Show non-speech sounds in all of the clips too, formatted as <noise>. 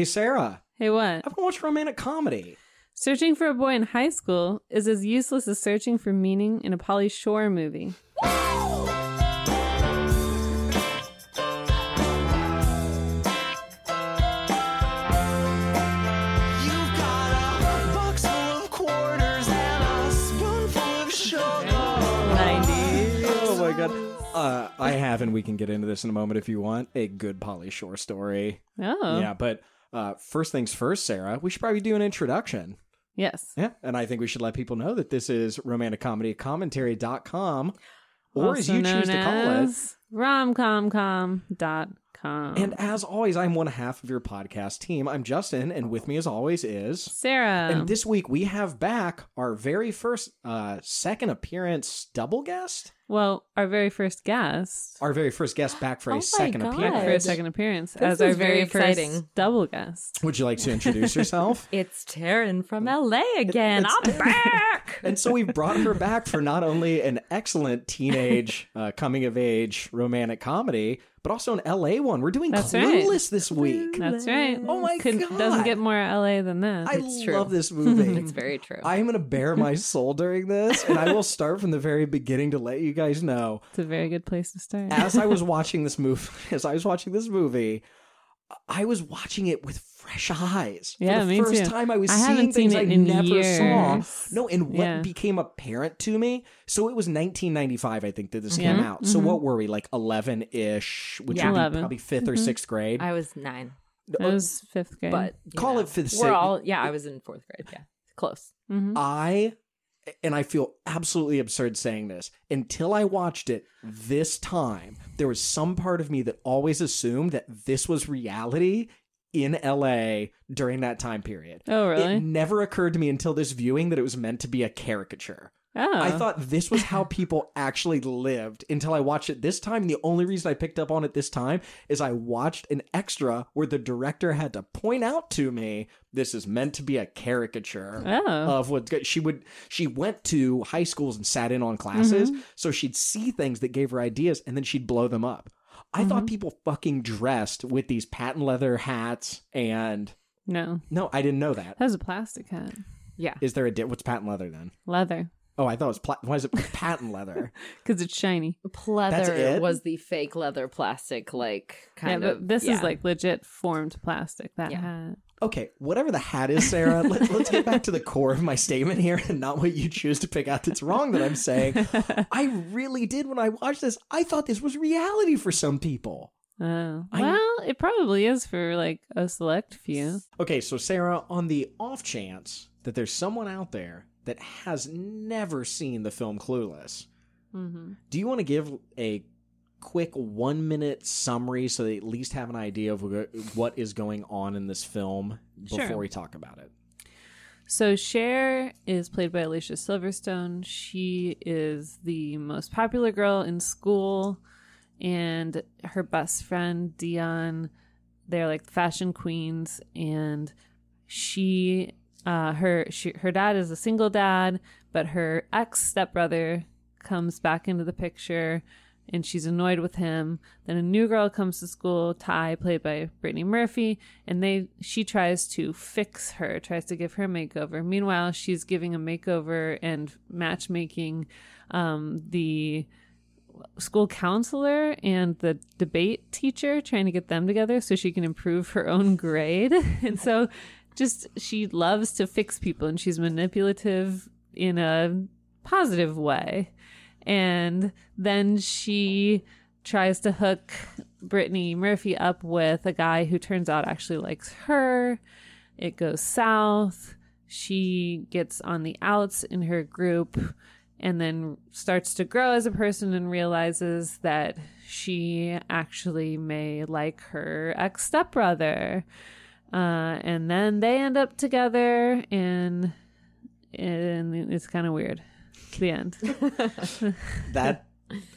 Hey, Sarah, Hey, what? I've watched romantic comedy. Searching for a boy in high school is as useless as searching for meaning in a Pauly Shore movie. You've got a box full of quarters and a spoonful of sugar. 90s. Oh my god. Uh, I have, and we can get into this in a moment if you want. A good Pauly Shore story. Oh. Yeah, but uh, first things first, Sarah, we should probably do an introduction. Yes. Yeah, and I think we should let people know that this is romantic comedy commentary.com, or as Also you choose to call it. as romcomcom.com. And as always, I'm one half of your podcast team. I'm Justin, and with me as always is. Sarah. And this week we have back our very first uh second appearance double guest. Well, our very first guest. Our very first guest back for Oh a my second God. Back appearance. for a second appearance This as our is very, very first exciting. double guest. Would you like to introduce yourself? <laughs> It's Taryn from LA again. It's- I'm back. <laughs> And so we've brought her back for not only an excellent teenage uh, coming of age romantic comedy, but also an LA one. We're doing That's right. Clueless this week. That's right. Oh my Couldn't- God. Doesn't get more LA than that. I It's true. love this <laughs> movie. it's very true. I am going to bare my <laughs> soul during this, and I will start from the very beginning to let you guys know. it's a very good place to start. As I was <laughs> watching this movie, as I was watching this movie, I was watching it with fresh eyes. For Yeah, the me first too. time I was I seeing haven't things seen it I in never saw. years. No, and what Yeah. became apparent to me. So it was 1995, I think, that this Yeah. came out. So Mhm. what were we like 11 ish, which Yeah. would be 11. probably 5th or Mhm. sixth grade. I was nine, It was fifth grade. but you Call know, it fifth, We're sixth. all yeah. I was in fourth grade. Yeah, close. Mhm. I and I feel absolutely absurd saying this. Until I watched it this time, there was some part of me that always assumed that this was reality in LA during that time period. oh, really? It never occurred to me until this viewing that it was meant to be a caricature. Oh. I thought this was how <laughs> people actually lived until I watched it this time. And the only reason I picked up on it this time is I watched an extra where the director had to point out to me this is meant to be a caricature Oh. of what she would she went to high schools and sat in on classes Mm-hmm. so she'd see things that gave her ideas and then she'd blow them up i Mm-hmm. thought people fucking dressed with these patent leather hats and no. no i didn't know that That was a plastic hat. Yeah, is there a di- what's patent leather then Leather. Oh i thought it was pla- why is it patent leather <laughs> Because it's shiny. pleather it? was the fake leather plastic, like kind yeah, of. but this yeah. is like legit formed plastic, that Yeah. hat. okay whatever the hat is sarah <laughs> let, let's get back to the core of my statement here and not what you choose to pick out that's wrong that i'm saying <laughs> i really did when i watched this i thought this was reality for some people Oh. I- Well, it probably is for like a select few. Okay, so Sarah, on the off chance that there's someone out there that has never seen the film Clueless, Mm-hmm. do you want to give a quick one minute summary so they at least have an idea of what is going on in this film before Sure. we talk about it? So Cher is played by Alicia Silverstone. She is the most popular girl in school, and her best friend Dionne, they're like fashion queens, and she, uh, her, she, her dad is a single dad, but her ex stepbrother comes back into the picture. And she's annoyed with him. Then a new girl comes to school, Tai, played by Brittany Murphy, and they she tries to fix her, tries to give her a makeover. Meanwhile, she's giving a makeover and matchmaking um, the school counselor and the debate teacher, trying to get them together so she can improve her own grade. <laughs> and so, just she loves to fix people, and she's manipulative in a positive way. And then she tries to hook Brittany Murphy up with a guy who turns out actually likes her. It goes south. She gets on the outs in her group and then starts to grow as a person and realizes that she actually may like her ex stepbrother. Uh, and then they end up together and and it's kind of weird. The end. <laughs> That,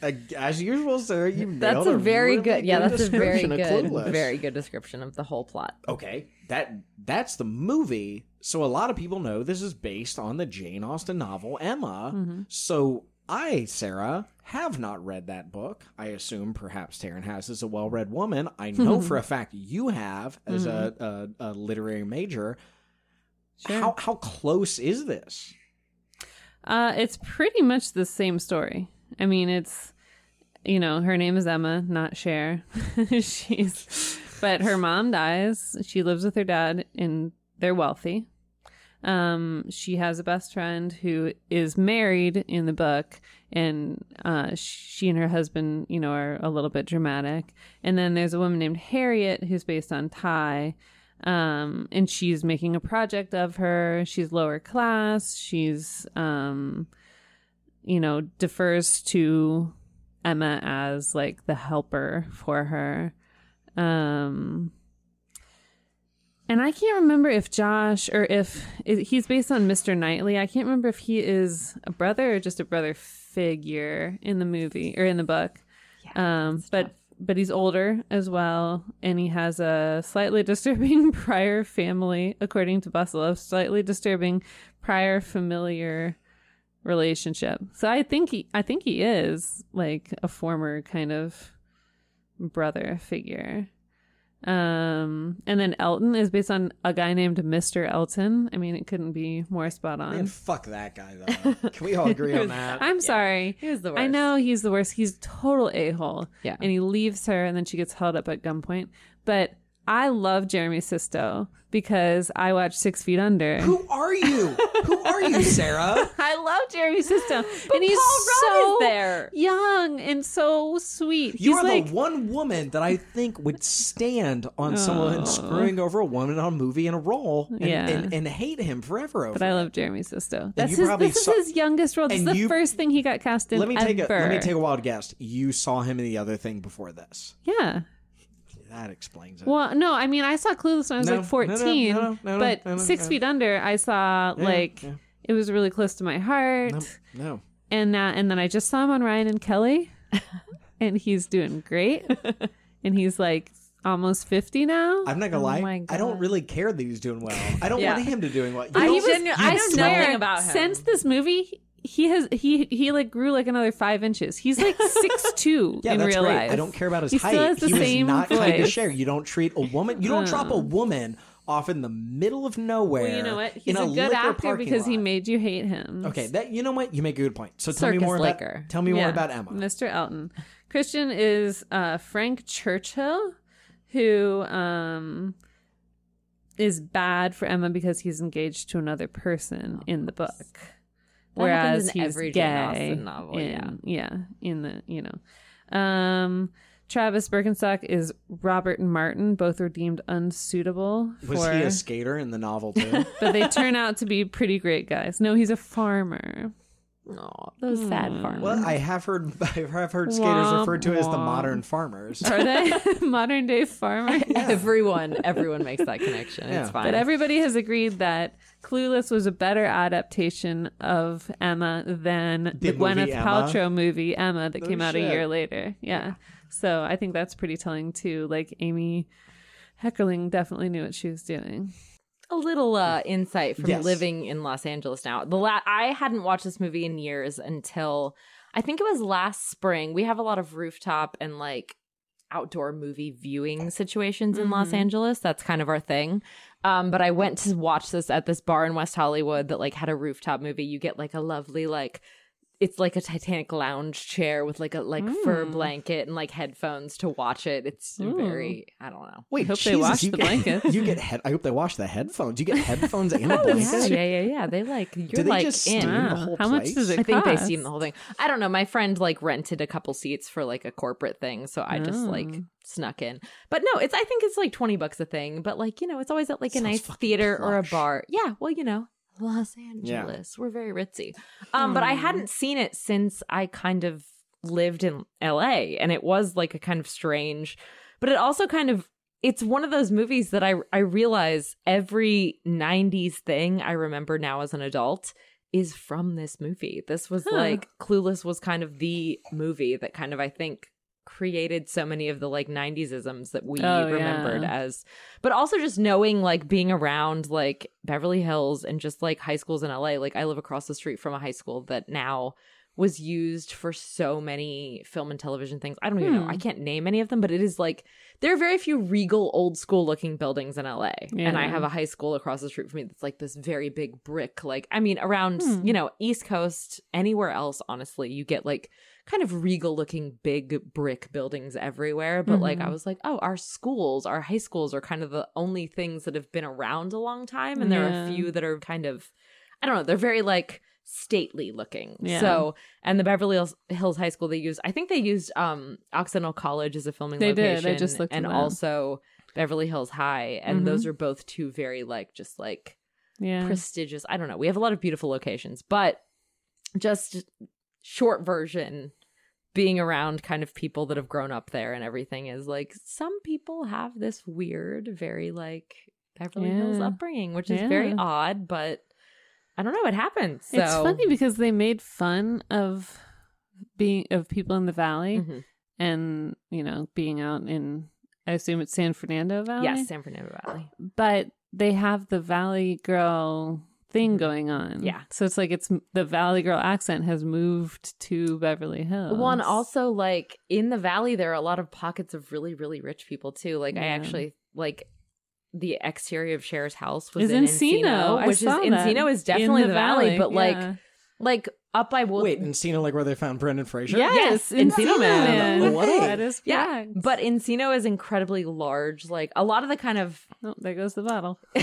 uh, as usual, sir. you nailed That's a very really good. Yeah, that's a very description of good, very good description of the whole plot. Okay, that that's the movie. So a lot of people know this is based on the Jane Austen novel Emma. Mm-hmm. So I, Sarah, have not read that book. I assume perhaps Taryn has as a well read woman. I <laughs> know for a fact you have as a, a, a literary major. Sure. How how close is this? Uh, it's pretty much the same story. I mean, it's you know, her name is Emma, not Cher. <laughs> She's, but her mom dies. She lives with her dad, and they're wealthy. Um, she has a best friend who is married in the book, and uh, she and her husband, you know, are a little bit dramatic. And then there's a woman named Harriet who's based on Tai, um, and she's making a project of her. She's lower class. She's, um, you know, defers to Emma as like the helper for her. Um, and I can't remember if Josh or if he's based on Mr. Knightley. I can't remember if he is a brother or just a brother figure in the movie or in the book. um, but but he's older as well, and he has a slightly <laughs> disturbing prior family, according to Bustle, slightly disturbing prior familiar relationship. So I think he, I think he is like a former kind of brother figure. Um, and then Elton is based on a guy named Mr. Elton. I mean, it couldn't be more spot on. Man, fuck that guy though. Can we all agree <laughs> on that? I'm sorry. He was the worst. I know he's the worst. He's total a hole. Yeah. And he leaves her and then she gets held up at gunpoint. But I love Jeremy Sisto because I watched Six Feet Under. Who are you? <laughs> Who are you, Sarah? <laughs> I love Jeremy Sisto. <gasps> and he's so there. young and so sweet. You he's are like the one woman that I think would stand on someone oh. screwing over a woman on a movie in a role and, Yeah. and, and hate him forever over but I love Jeremy Sisto. That's his, this saw- is his youngest role. This is the you- first thing he got cast in Let me take a let me take a wild guess. You saw him in the other thing before this. yeah. That explains it. Well, no, I mean, I saw Clueless when I was No, like 14, no, no, but Six. Feet Under, I saw Yeah, like yeah. It was really close to my heart, no, no. and uh, and then I just saw him on Ryan and Kelly, <laughs> and he's doing great, and he's like almost 50 now. I'm not gonna lie. I don't really care that he's doing well. I don't Yeah. want him to doing well. You I don't- He was- genu- I I know swear, about him. Since this movie, he has he he like grew like another five inches. He's like <laughs> six two yeah, in that's real great. life. I don't care about his He height. still has the he was same not kind to voice. Cher. You don't treat a woman. You don't drop a woman off in the middle of nowhere. Well, you know what? He's a, a, good actor because he made you hate him. Okay, that you know what? You make a good point. So tell me Circus more liquor. about tell me more about Emma. Mr. Elton. Christian is uh, Frank Churchill, who um, is bad for Emma because he's engaged to another person in the book. That Whereas he's every gay. Novel, in, yeah. in the you know. Um, Travis Birkenstock is Robert and Martin. Both were deemed unsuitable Was for, he a skater in the novel too? <laughs> but they turn out to be pretty great guys. No, he's a farmer. Oh, those sad hmm. farmers. well, I have heard <laughs> I have heard skaters Womp referred to as the modern farmers. Are they <laughs> modern day farmers? Everyone, everyone makes that connection. Yeah. It's fine. But everybody has agreed that Clueless was a better adaptation of Emma than the, The Gwyneth Emma? Paltrow movie Emma that No came out a year later. Yeah. So I think that's pretty telling too. Like Amy Heckerling definitely knew what she was doing. a little uh, insight from Yes. living in Los Angeles now. The la- I hadn't watched this movie in years until I think it was last spring. We have a lot of rooftop and like outdoor movie viewing situations in Los Mhm. Angeles. That's kind of our thing. Um, but I went to watch this at this bar in West Hollywood that like had a rooftop movie. You get like a lovely like it's like a Titanic lounge chair with like a like fur Mm. blanket and like headphones to watch it. It's Ooh. very I don't know. Wait, hope they Jesus, wash the get, blankets. <laughs> You get head. I hope they wash the headphones. You get headphones and <laughs> a Oh, blanket. yeah, yeah, yeah, yeah. They like you're Do they like just in. steam the whole How much place? does it I think they cost? steam the whole thing. I don't know. My friend like rented a couple seats for like a corporate thing, so I just like Oh. snuck in. But no, it's I think it's like twenty bucks a thing. But like you know, it's always at like a Sounds nice fucking theater or a bar. Yeah, well, you know, Los Angeles, we're very ritzy. Um, but I hadn't seen it since I kind of lived in L.A. and it was like a kind of strange, but it also kind of it's one of those movies that I I realize every '90s thing I remember now as an adult is from this movie. This was Huh. like Clueless was kind of the movie that kind of I think created so many of the like 90s isms that we Oh, remembered yeah. as but also just knowing like being around like Beverly Hills and just like high schools in LA like I live across the street from a high school that now was used for so many film and television things. I don't even know. Hmm. I can't name any of them, but it is like there are very few regal old school looking buildings in LA. And I have a high school across the street from me that's like this very big brick like I mean around, Hmm. you know, East Coast, anywhere else honestly, you get like kind of regal looking big brick buildings everywhere, but like I Mhm. was like, "Oh, our schools, our high schools are kind of the only things that have been around a long time and there are a few that are kind of I don't know, they're very like stately looking. Yeah. So, and the Beverly Hills, High School they used I think they used um Occidental College as a filming They did. I location just looked and also Beverly Hills High and Mhm. those are both two very like just like Yeah. prestigious. I don't know. We have a lot of beautiful locations, but just short version being around kind of people that have grown up there and everything is like some people have this weird, very like Beverly Hills upbringing, which is very odd, but I don't know. It happens. So. It's funny because they made fun of being of people in the valley Mhm. and you know being out in I assume it's San Fernando Valley. Yes, San Fernando Valley. but they have the Valley Girl thing going on. Mm-hmm. Yeah. so it's like it's the Valley Girl accent has moved to Beverly Hills. One also like in the valley, there are a lot of pockets of really, really rich people too. Like I actually like the exterior of Cher's house was is in Encino, Encino, I which saw is that. Encino is In definitely the, valley, but like yeah. like up by Wood. Wait, Encino, like where they found Brendan Fraser? Yes, Encino Encino Man. Man. What? That is yeah, correct. but Encino is incredibly large. Like a lot of the kind of oh, there goes the bottle. <laughs>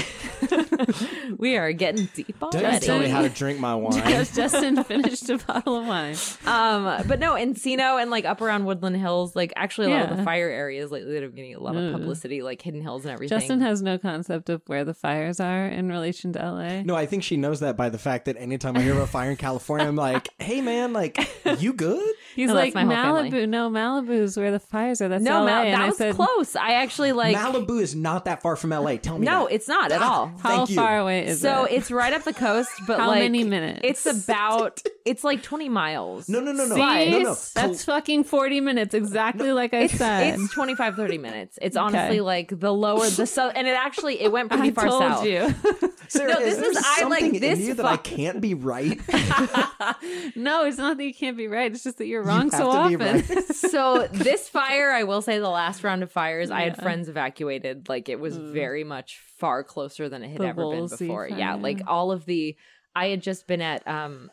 we are getting deep Don't you already. tell me how to drink my <laughs> wine. Justin finished a bottle of wine. um, but no, Encino and like up around Woodland Hills, like actually a lot of the fire areas lately that are getting a lot of publicity, like Hidden Hills and everything. Justin has no concept of where the fires are in relation to LA. No, I think she knows that by the fact that anytime I hear about a fire in California, I'm like, hey man, like, you good? He's No, like that's my Malibu. family. No, Malibu's where the fires are. That's no, LA. Mal- and that I was said, close. I actually like. Malibu is not that far from LA. Tell me no, that. it's not at Ah, all. How Thank you. far away is so it? So it's right up the coast, but How like many minutes? It's about. It's like twenty miles. No, no, no, no. See? no, no. That's fucking 40 minutes, exactly like I It's, said. it's 25 30 minutes it's Okay. honestly like the lower the south and it actually it went pretty I far told south you. <laughs> Sarah, No, is this there is- I like something this in you that I can't be right? <laughs> <laughs> no, it's not that you can't be right. It's just that you're wrong You so often. right. <laughs> <laughs> so this fire i will say the last round of fires i had friends evacuated like it was Mm. very much far closer than it had The ever been before yeah like all of the i had just been at um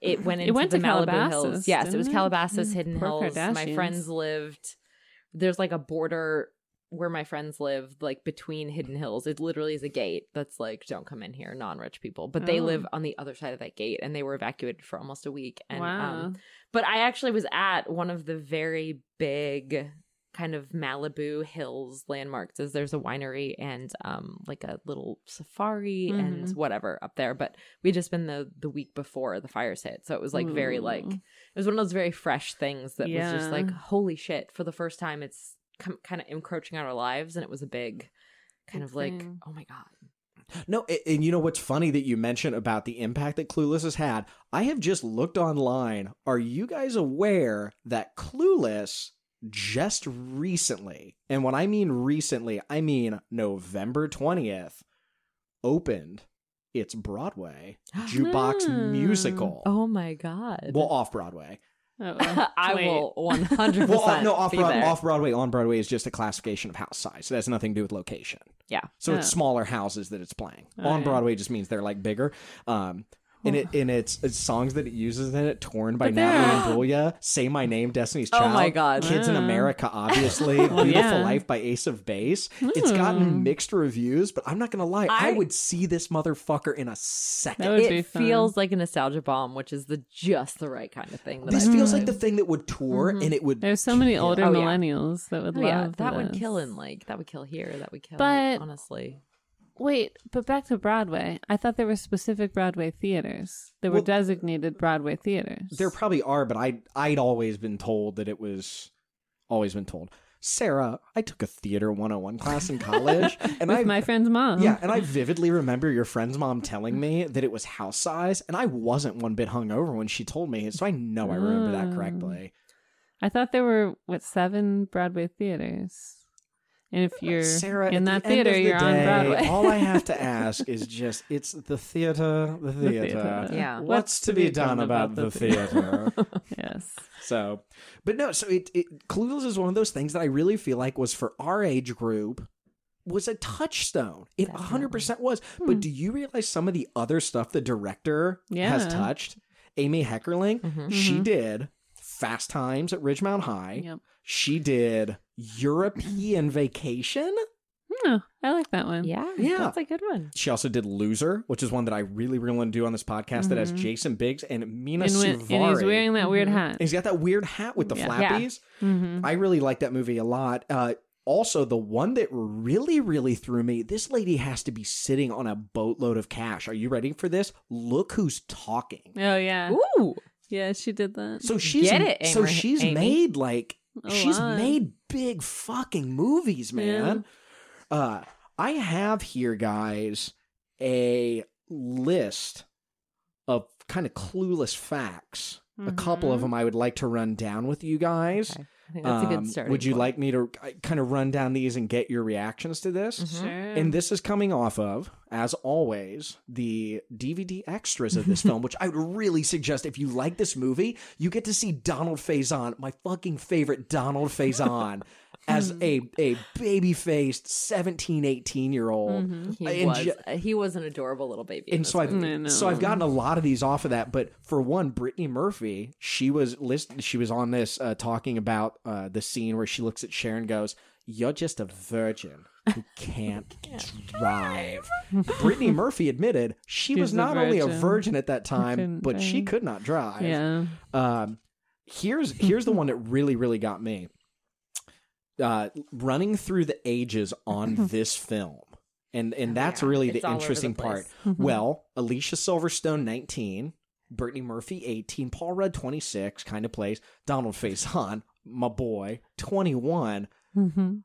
it went It into went the to Malibu Calabasas, Hills. Yes, it was didn't it? Calabasas, Mm, Hidden poor Hills. My friends lived. There's like a border where my friends live, like between Hidden Hills. It literally is a gate that's like, don't come in here, non-rich people. But they Oh. live on the other side of that gate, and they were evacuated for almost a week. And wow. um, but I actually was at one of the very big kind of Malibu Hills landmarks. Is there's a winery and um like a little safari and Mhm. whatever up there. But we just been the the week before the fires hit, so it was like very like it was one of those very fresh things that was just like holy shit for the first time it's com- kind of encroaching on our lives and it was a big kind Big of like thing. oh my god No, a- and you know what's funny that you mentioned about the impact that Clueless has had? I have just looked online. Are you guys aware that Clueless just recently, and when I mean recently, I mean November 20th, opened its Broadway <gasps> jukebox musical. oh my god Well, off Broadway. Oh, <laughs> well. I Wait. will 100% <laughs> Well, uh, no, off, be Broad- there. off Broadway, on Broadway is just a classification of house size. It has nothing to do with location. Yeah. So it's smaller houses that it's playing. Oh, on yeah. Broadway just means they're like bigger. Um, and it and it's, it's songs that it uses in it. Torn by But they're- Natalie Imbruglia. Say my name, Destiny's Oh Child. my God. Kids in America, <laughs> obviously. Beautiful yeah. Life by Ace of Base. It's gotten mixed reviews, but I'm not gonna lie. I, I- would see this motherfucker in a second. That would be it feels like a nostalgia bomb which is the just the right kind of thing that this I feels feel like the thing that would tour, Mhm. and it would. There's so many kill. older Oh, yeah. millennials that would Oh, love yeah, that would kill in like that would kill here. That would kill. But- honestly, Wait, but back to Broadway. I thought there were specific Broadway theaters. There were Well- designated Broadway theaters. There probably are, but I I'd always been told that it was always been told. Sarah, I took a theater 101 class in college, <laughs> and with I my friend's mom. yeah, and I vividly remember your friend's mom telling me that it was house size, and I wasn't one bit hungover when she told me, so I know I remember that Mm. correctly. I thought there were what seven Broadway theaters, And if you're Sarah, in that the theater, the you're on Broadway. <laughs> all I have to <laughs> ask is just it's the theater, the theater. theater. Yeah. What's, to be done about the theater? <laughs> yes. so, but no, so it, it Clueless is one of those things that I really feel like was for our age group was a touchstone. It 100% was. But do you realize some of the other stuff the director has touched? Amy Heckerling, Mhm. she did Fast Times at Ridgemont High. Yep. She did European Vacation. Hmm, I like that one. Yeah, Yeah. that's a good one. She also did Loser, which is one that I really, really want to do on this podcast that has Mhm. Jason Biggs and Mena And, when, Suvari. and he's wearing that weird Mhm. hat. And he's got that weird hat with the Yeah. Yeah. flappies. hmm I really like that movie a lot. Uh, also, the one that really, really threw me this lady has to be sitting on a boatload of cash. Are you ready for this? Look who's talking. Oh yeah, Ooh, yeah, she did that. So she's Get it, so she's Amy. made like A she's lot. made big fucking movies, man. Uh I have here guys a list of kind of clueless facts. A couple of Mhm. them I would like to run down with you guys. okay. I think that's a Um, good start. Would you like me to kind of run down these and get your reactions to this? Mhm. Sure. And this is coming off of, as always, the DVD extras of this <laughs> film, which I would really suggest if you like this movie, you get to see Donald Faison, my fucking favorite Donald Faison, <laughs> as a, a baby faced 17, 18 year old. Mhm. He was ju- uh, he was an adorable little baby. And so I've movie. So I've gotten a lot of these off of that, but for one, Brittany Murphy, she was list she was on this uh, talking about uh, the scene where she looks at Sharon, and goes, "You're just a virgin who <laughs> can't drive." <laughs> Brittany Murphy admitted she She's was a not only a virgin. virgin at that time, couldn't but she could not drive. yeah. Um, here's here's the one that really really got me. Uh, running through the ages on <laughs> this film, and and that's Oh, yeah. really the the interesting place. part. <laughs> Well, Alicia Silverstone, nineteen, Brittany Murphy, eighteen, Paul Rudd, twenty six, kind of plays Donald Faison, my boy, twenty one. hmm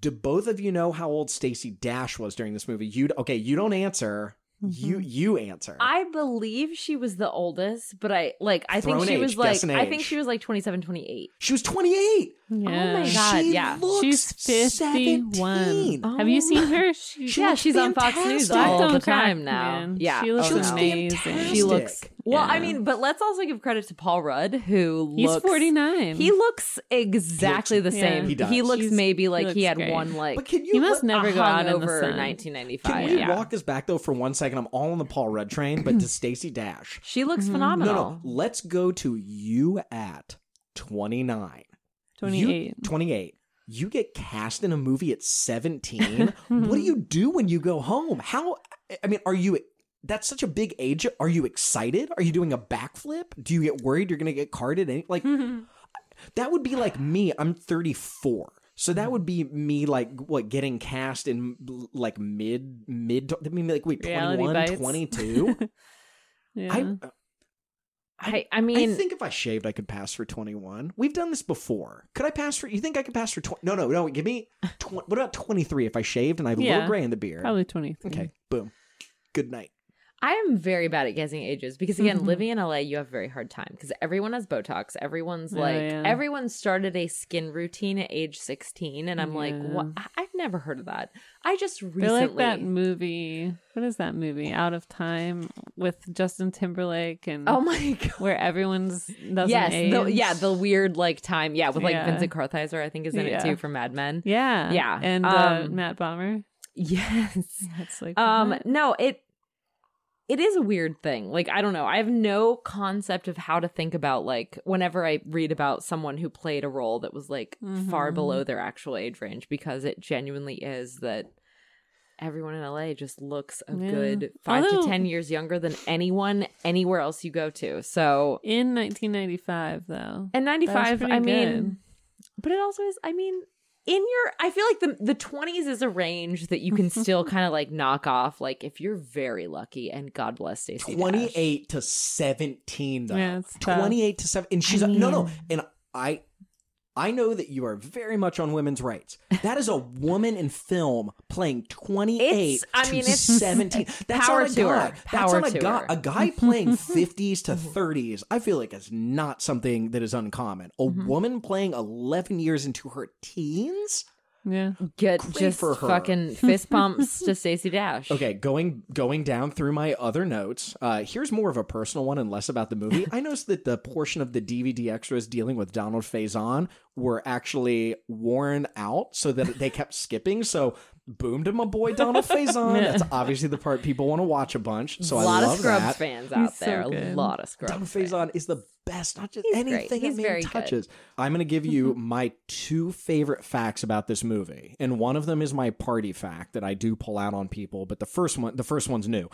Do both of you know how old Stacey Dash was during this movie? You okay? You don't answer. Mm-hmm. You you answer. I believe she was the oldest, but I like I Throw think she age, was like I think she was like 27, 28. she was twenty eight. Yeah. Oh my God, she yeah. looks She's 51. Oh Have you seen her? <laughs> She, She yeah, looks she's on Fox News fantastic. all Don't the crack, time now. man. Yeah, She looks oh, no. amazing. She looks fantastic. well. I mean, but let's also give credit to Paul Rudd, who He's looks 49. He looks exactly the Yeah. same. He does. he looks He's- maybe like he, looks had great. one like But can you he must let- never go out in the 1995. Can we yeah. walk this back though for one second? I'm all on the Paul Rudd train, but to <clears throat> Stacey Dash. She looks Mhm. No, phenomenal. no. Let's go to you at 29. 28. You, 28. You get cast in a movie at 17. <laughs> what do you do when you go home? How I mean, are you that's such a big age. Are you excited? Are you doing a backflip? Do you get worried you're going to get carded? Any, like <laughs> that would be like me. I'm 34. So that would be me like what getting cast in like mid mid I mean like wait Reality 21 bites. 22 <laughs> yeah. I I, I mean, I think if I shaved I could pass for 21. We've done this before. Could I pass for You think I could pass for 20? No, no, no, give me tw- what about 23 if I shaved and I have a Yeah. little gray in the beard? Probably 23. Okay, boom. Good night. I am very bad at guessing ages because again, Mhm. living in LA, you have a very hard time because everyone has Botox. Everyone's Oh, like, yeah. everyone started a skin routine at age sixteen, and I'm like, what? I- I've never heard of that. I just recently. Like that movie. What is that movie? Out of Time with Justin Timberlake and Oh my <laughs> god. where everyone's doesn't Yes, age. the, yeah, the weird like time, yeah, with like Yeah. Vincent Kartheiser, I think is in Yeah. it too from Mad Men. yeah, Yeah, and uh, um, Matt Bomer. <laughs> Yes. That's like Um, what? no, it it is a weird thing. Like I don't know. I have no concept of how to think about like whenever I read about someone who played a role that was like far Mhm. below their actual age range because it genuinely is that everyone in LA just looks a Yeah. good 5 Although- to 10 years younger than anyone anywhere else you go to. So, in 1995 though. and 95 pretty I mean but it also is I mean in your I feel like the the 20s is a range that you can still <laughs> kind of like knock off like if you're very lucky and God bless Stacey. Dash. 28 to 17 though. Yeah, it's tough. 28 to 7 and she's I a, no no and I I know that you are very much on women's rights. That is a woman in film playing 28 It's- I to mean, it's- 17. <laughs> That's power not a to guy. That's not a guy. A guy playing <laughs> 50s to 30s, I feel like is not something that is uncommon. A Mm-hmm. woman playing 11 years into her teens? Yeah. Get Great just for her. fucking <laughs> fist pumps to Stacey Dash. Okay, going going down through my other notes. Uh, here's more of a personal one and less about the movie. <laughs> I noticed that the portion of the DVD extras dealing with Donald Faison were actually worn out, so that they kept skipping. So, boom to my boy Donald <laughs> Faison. Yeah. That's obviously the part people want to watch a bunch. So a I lot love of Scrubs that. fans out so there. a lot of Scrubs. Donald fans. Faison is the best. Not just He's anything He's that very man good. touches. I'm going to give you <laughs> my two favorite facts about this movie, and one of them is my party fact that I do pull out on people. But the first one, the first one's new.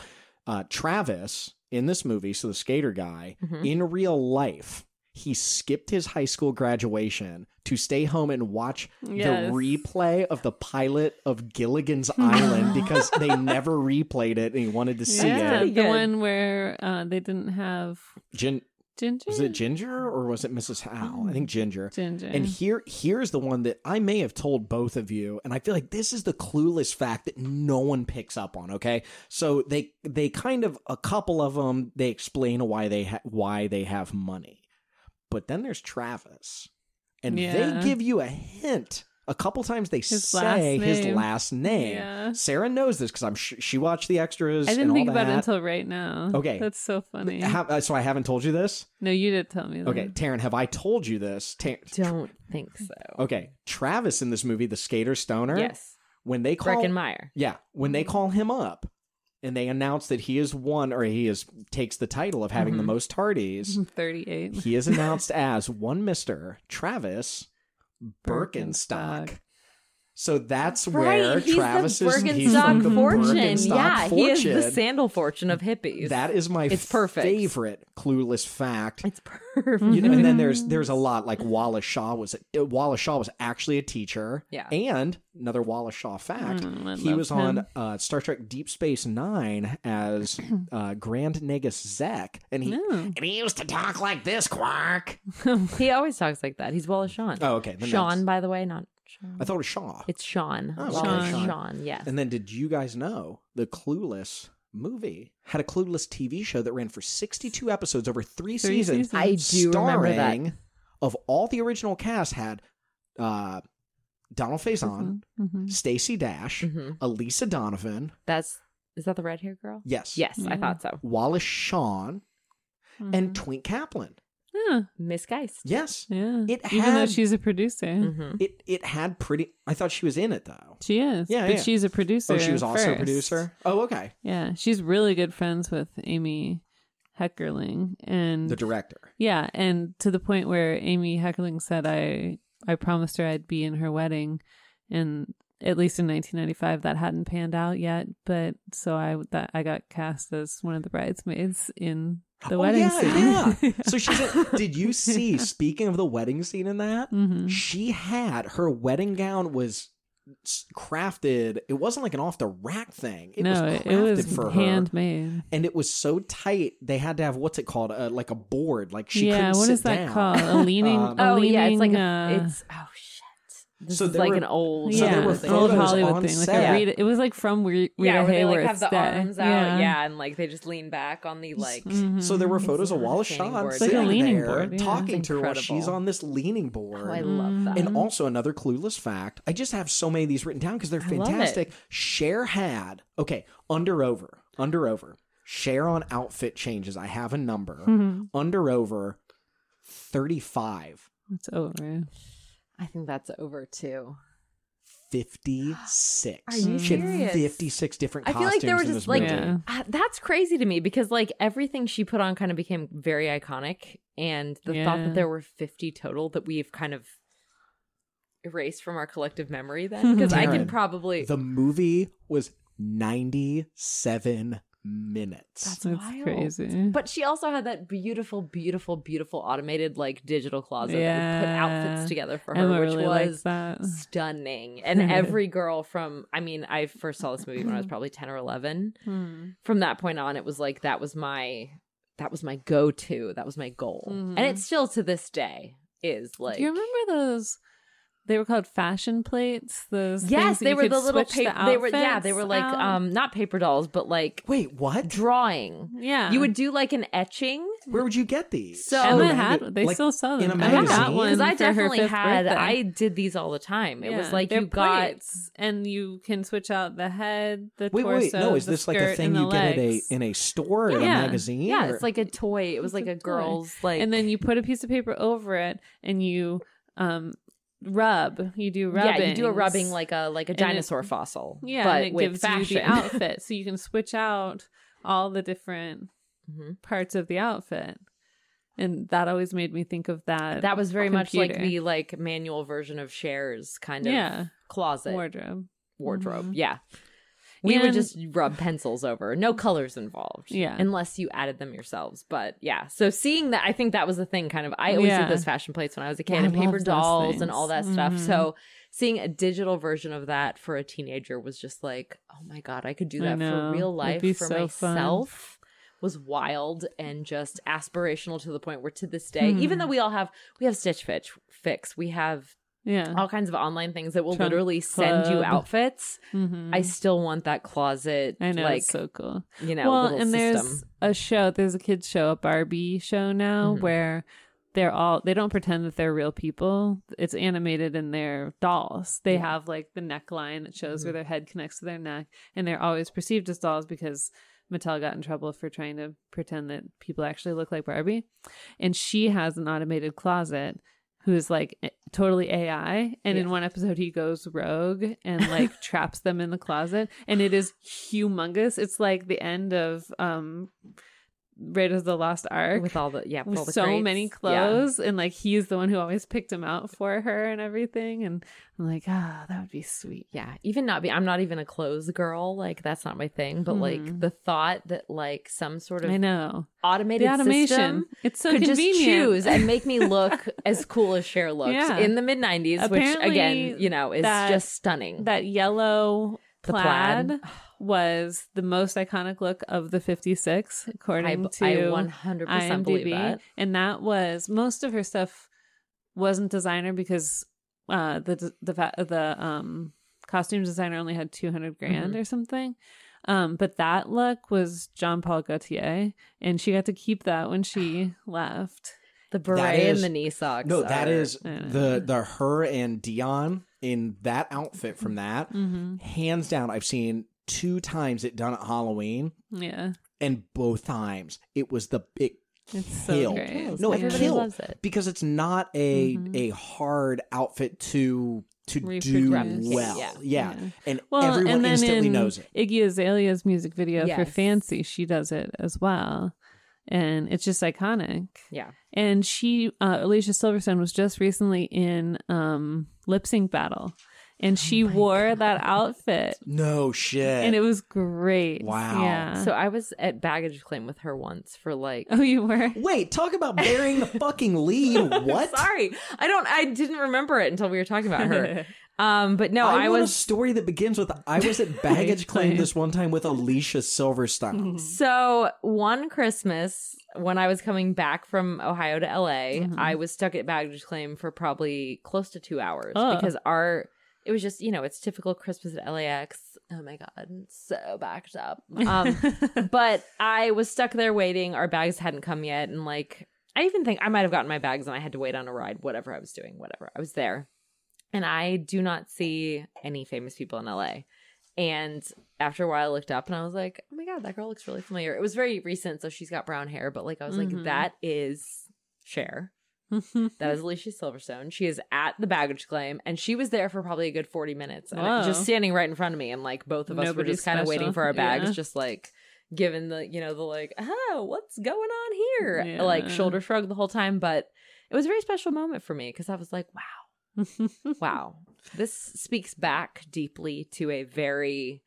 Uh, Travis in this movie, so the skater guy, Mhm. in real life, he skipped his high school graduation to stay home and watch Yes. the replay of the pilot of Gilligan's <laughs> Island because they never replayed it and he wanted to see yeah, it. The good. one where uh, they didn't have Gin- ginger. was it Ginger or was it Mrs. Howe? I think Ginger. ginger? And here here's the one that I may have told both of you and I feel like this is the clueless fact that no one picks up on, okay? So they they kind of a couple of them they explain why they ha- why they have money. But then there's Travis. And Yeah. they give you a hint. A couple times they His say last his last name. Yeah. Sarah knows this because I'm sh- she watched the extras. I didn't all think about it that. until right now. Okay. that's so funny. Ha- uh, so I haven't told you this. no, you didn't tell me. That. Okay, Taryn, have I told you this? Ta- Don't think so. Okay, Travis in this movie, the skater stoner. Yes. When they call, Breckin Meyer. yeah, when they call him up, and they announce that he is one, or he is takes the title of having the Mhm. most tardies. <laughs> Thirty-eight. he is announced as one Mister Travis Birkenstock. Birkenstock. So that's Right, where he's Travis the is. Birkenstock He's from the fortune. Birkenstock yeah, fortune. he is the sandal fortune of hippies. That is my It's perfect. favorite clueless fact. it's perfect. You know, and then there's there's a lot like Wallace Shaw was uh, Wallace Shaw was actually a teacher. Yeah. And another Wallace Shaw fact, Mm, he was on uh, Star Trek Deep Space Nine as <clears throat> uh, Grand Nagus Zek, and he No. and he used to talk like this, Quark. <laughs> he always talks like that. He's Wallace Shawn. Oh, okay. then Sean, by the way, not Sean. I thought it was Shaw. It's Sean. Oh, okay, Wallace Sean. Shawn. Yes. And then did you guys know the Clueless movie had a Clueless TV show that ran for 62 episodes over three, Three seasons? seasons. I do remember that. starring of all the original cast had uh, Donald Faison, Mhm. Stacey Dash, hmm Elisa Donovan, That's is that the red hair girl? yes, Yes, I thought so. Wallace Shawn, and Twink Caplan. Yeah, Miss Geist. Yes, yeah. It Even though she's a producer, hmm it it had pretty. I thought she was in it though. she is. Yeah, but yeah. she's a producer. Oh, she was also a producer. Oh, okay, Yeah, she's really good friends with Amy Heckerling, and the director. yeah, and to the point where Amy Heckerling said, "I I promised her I'd be in her wedding," and at least in 1995 that hadn't panned out yet. But so I that I got cast as one of the bridesmaids in the Oh, wedding yeah, scene. yeah. <laughs> So she's. In, did you see? Speaking of the wedding scene in that, hmm she had her wedding gown was crafted. It wasn't like an off the rack thing. It was no, crafted it, it was for her, handmade. and it was so tight. They had to have what's it called, uh, like a board. Like she yeah, couldn't what sit is that down. called? A leaning. Um, a Oh yeah, it's like a, uh, it's oh shit. This So is there like were- an old. So yeah, there were it's old Hollywood on thing. Like set. a Rita, it was like from Rita, yeah, where they like have the day. arms out, yeah. and like they just lean back on the like. Mhm. So there were photos of not a Wallace standing Shawn board. It's like a sitting leaning there board, yeah. talking It's to her while she's on this leaning board. Oh, I love that. And also another clueless fact. I just have so many of these written down because they're I love it. fantastic. Cher had okay under over under over. Cher on outfit changes. I have a number Mhm. under over thirty five. It's over. I think that's over too. 56. <gasps> Are you she had serious? 56 different costumes. I feel like there were just like. Yeah. uh, that's crazy to me because like everything she put on kind of became very iconic, and the thought that there were fifty total that we've kind of erased from our collective memory then <laughs> because I can probably The movie was 97 minutes. That's That's wild. crazy. But she also had that beautiful, beautiful, beautiful automated like digital closet that would put outfits together for her, Emma which really was that. stunning. <laughs> And every girl from I mean, I first saw this movie when I was probably 10 or 11. Hmm. From that point on, it was like that was my that was my go-to. That was my goal. Mhm. And it still to this day is like Do you remember those? They were called fashion plates. Those Yes, that they were the little switch the paper they were yeah, they were like out? um not paper dolls, but like Wait, what? drawing. yeah. You would do like an etching Where would you get these? So- Emma had. They like, still sell them. in a Emma magazine? got one because I definitely had. birthday. I did these all the time. It was like they're you got plates, and you can switch out the head, the Wait, torso. wait, no. Is this like a thing you get at a in a store or in Yeah. a magazine? Yeah, or- it's like a toy. It was It's like a a girl's like and then you put a piece of paper over it, and you um rub. You do rubbing. yeah, you do a rubbing like a like a it- dinosaur fossil. yeah, but and it with gives fashion. you the outfit, so you can switch out all the different Mhm. parts of the outfit. And that always made me think of that. That was very much like the like manual version of Cher's kind of Yeah. closet wardrobe. wardrobe. Mhm. Yeah. We would just rub pencils over. No colors involved. Yeah. Unless you added them yourselves. But yeah. So seeing that I think that was the thing kind of I always Yeah. did those fashion plates when I was a kid Yeah, and paper dolls and all that things. stuff. So seeing a digital version of that for a teenager was just like, oh my God, I could do that for real life for so fun. myself. Was wild and just aspirational to the point where to this day, even Hmm. though we all have we have Stitch fix we have Yeah. all kinds of online things that will Trunk literally send you Club. outfits. Mhm. I still want that closet. I know like it's so cool. you know, well, and there's a show. There's a kids show, a Barbie show now, Mhm. where they're all they don't pretend that they're real people. It's animated and they're dolls. They Yeah. have like the neckline that shows Mhm. where their head connects to their neck, and they're always perceived as dolls because Mattel got in trouble for trying to pretend that people actually look like Barbie. And she has an automated closet who's like totally AI. And in one episode, he goes rogue and <laughs> like traps them in the closet. And it is humongous. It's like the end of um Raiders of the Lost Ark. with all the yeah, with the so crates. many Yeah. clothes and like he's the one who always picked them out for her and everything and i'm like ah that would be sweet Yeah, even not be. I'm not even a clothes girl. Like that's not my thing. But Mhm. like the thought that like some sort of i know automated the automation it's so could convenient just choose and make me look <laughs> as cool as Cher looks Yeah. in the mid '90s, which again, you know, is that- just stunning. that yellow The plaid, plaid. was the most iconic look of the 56 according I, to I 100 percent believe IMDb, that. and that was most of her stuff wasn't designer because uh, the the the um costume designer only had two hundred grand Mhm. or something. Um, but that look was Jean Paul Gaultier, and she got to keep that when she <sighs> left. The That beret is- and the knee socks. no, that are- is the the her and Dionne in that outfit from that. Mm-hmm. Hands down, I've seen two times it done at Halloween, Yeah, and both times it was the it it's so killed. great. Kills. No, it killed. loves it. because it's not a Mhm. a hard outfit to to do well. Yeah. Yeah, and Well, everyone and then instantly in knows it. Iggy Azalea's music video for Fancy, she does it as well. And it's just iconic. Yeah. And she, uh, Alicia Silverstone, was just recently in um, Lip Sync Battle. And she Oh wore God. that outfit. No shit. And it was great. Wow. Yeah. So I was at baggage claim with her once for like oh, you were? Wait, talk about burying the fucking lead. <laughs> What? Sorry, I don't. I didn't remember it until we were talking about her. <laughs> Um, but no, I, I, was a story that begins with I was at <laughs> baggage claim this one time with Alicia Silverstone. <laughs> so one Christmas when I was coming back from Ohio to LA, Mhm. I was stuck at baggage claim for probably close to two hours Ugh. because our it was just you know it's typical Christmas at LAX. Oh my god, so backed up. Um, <laughs> but I was stuck there waiting. Our bags hadn't come yet, and like I even think I might have gotten my bags and I had to wait on a ride. Whatever I was doing, whatever I was there, and I do not see any famous people in LA. And after a while, I looked up and I was like, "Oh my god, that girl looks really familiar." It was very recent, so she's got brown hair, but like I was Mhm. like, "That is Cher." <laughs> That is Alicia Silverstone. She is at the baggage claim, and she was there for probably a good forty minutes, and Whoa. just standing right in front of me. And like both of us were just kind of waiting for our bags, Yeah. just like giving the you know the like, oh, what's going on here? Yeah. Like shoulder shrug the whole time, but it was a very special moment for me because I was like, wow, <laughs> wow, this speaks back deeply to a very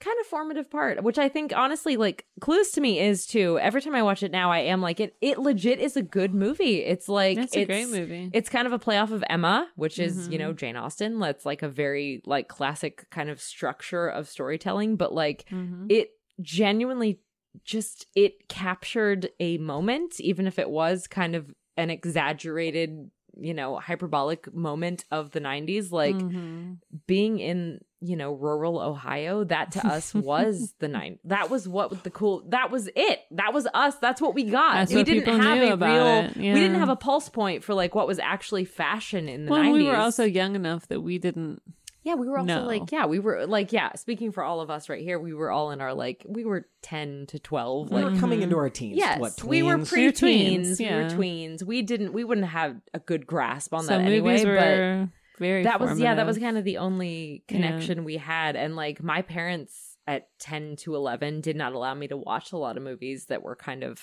kind of formative part which i think honestly like clues to me is too every time i watch it now i am like it it legit is a good movie it's like It's a great movie. it's kind of a playoff of Emma, which is, you Mhm. know, Jane Austen. That's like a very like classic kind of structure of storytelling, but like Mhm. it genuinely just it captured a moment even if it was kind of an exaggerated you know, hyperbolic moment of the 90s. Like Mhm. being in, you know, rural Ohio, that to us <laughs> was the nine. That was what the cool, that was it. That was us. That's what we got. That's we didn't have a real, it. we didn't have a pulse point for like what was actually fashion in the Well, 90s. we were also young enough that we didn't. Yeah, we were also No. like, yeah, we were like, yeah, speaking for all of us right here, we were all in our like, we were 10 to 12. We Like, were coming into mm-hmm. our teens. yes, what, we were tweens? We were pre-tweens. tweens, We were tweens. We didn't, we wouldn't have a good grasp on so that anyway, were very. but that was, yeah, that was kind of the only connection we had. And like my parents at 10 to 11 did not allow me to watch a lot of movies that were kind of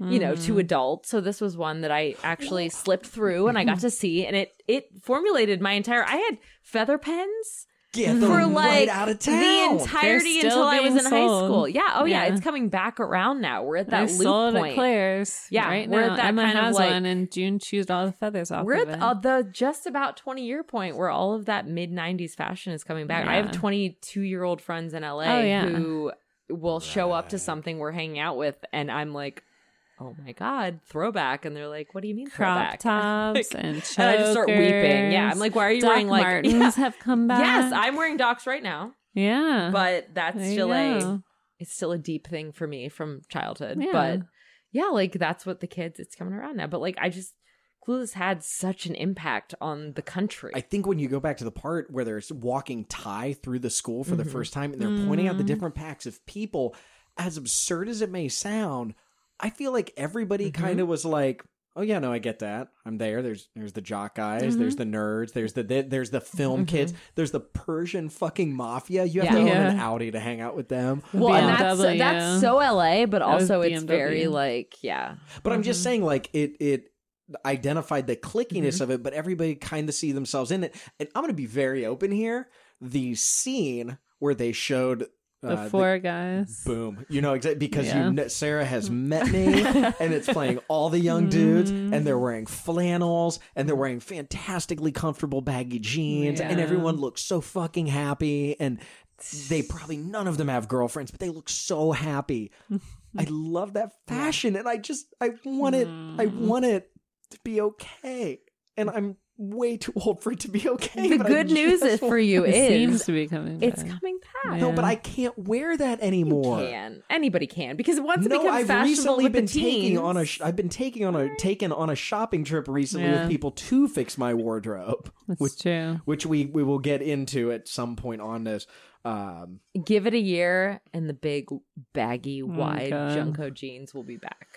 you know, Mm-hmm. to adult. So this was one that I actually slipped through and I got <laughs> to see and it it formulated my entire I had feather pens Get Mm-hmm. them for right like out of the entirety until I was being in high school. Yeah. Oh yeah. Yeah. it's coming back around now. We're at that They loop sold point. at Claire's. Yeah, right we're now. at that Emma kind of, like- one, and June chewed all the feathers off. We're of at it. uh, the just about 20 year point where all of that mid 90s fashion is coming back. I have 22 year old friends in LA Oh, yeah. who will show up to something we're hanging out with, and I'm like, oh my God, throwback. And they're like, what do you mean crop throwback? <laughs> tops and chokers. And I just start weeping. Yeah. I'm like, why are you Doc wearing like. <laughs> Martens Yeah. have come back. Yes, I'm wearing docs right now, yeah. but that's There still a. go. It's still a deep thing for me from childhood. Yeah. But yeah, like that's what the kids, it's coming around now. But like, I just. Clueless had such an impact on the country. I think when you go back to the part where they're walking Tai through the school for the Mhm. first time and they're pointing out the Mhm. different packs of people, as absurd as it may sound, I feel like everybody Mhm. kind of was like, "Oh yeah, no, I get that. I'm there. There's there's the jock guys. There's the nerds. There's the there's the film Mhm. kids. There's the Persian fucking mafia. You have Yeah. to own an Audi to hang out with them." Well, and that's BMW. that's so LA, but That also it's very like yeah. But I'm just Mhm. saying, like it it identified the Mm-hmm. clickiness of it, but everybody kind of see themselves in it. And I'm going to be very open here. The scene where they showed the uh, four guys. boom, you know exactly because Yeah. you kn- Sarah has met me, <laughs> and it's playing all the young dudes, and they're wearing flannels, and they're wearing fantastically comfortable baggy jeans, and everyone looks so fucking happy, and they probably none of them have girlfriends, but they look so happy. I <laughs> love that fashion, and I just I want it. I Mm. want it to be okay, and I'm way too <laughs> old for it to be okay. The but I good news is for you It is seems to be coming. Back. It's coming back. No, but I can't wear that You anymore. can anybody can because once it no, becomes I've fashionable recently with been the taking teens, on a. Sh- I've been taking on a taken on a shopping trip recently Yeah. with people to fix my wardrobe, That's which true. which we we will get into at some point on this. Um, give it a year, and the big baggy wide God. Junko jeans will be back.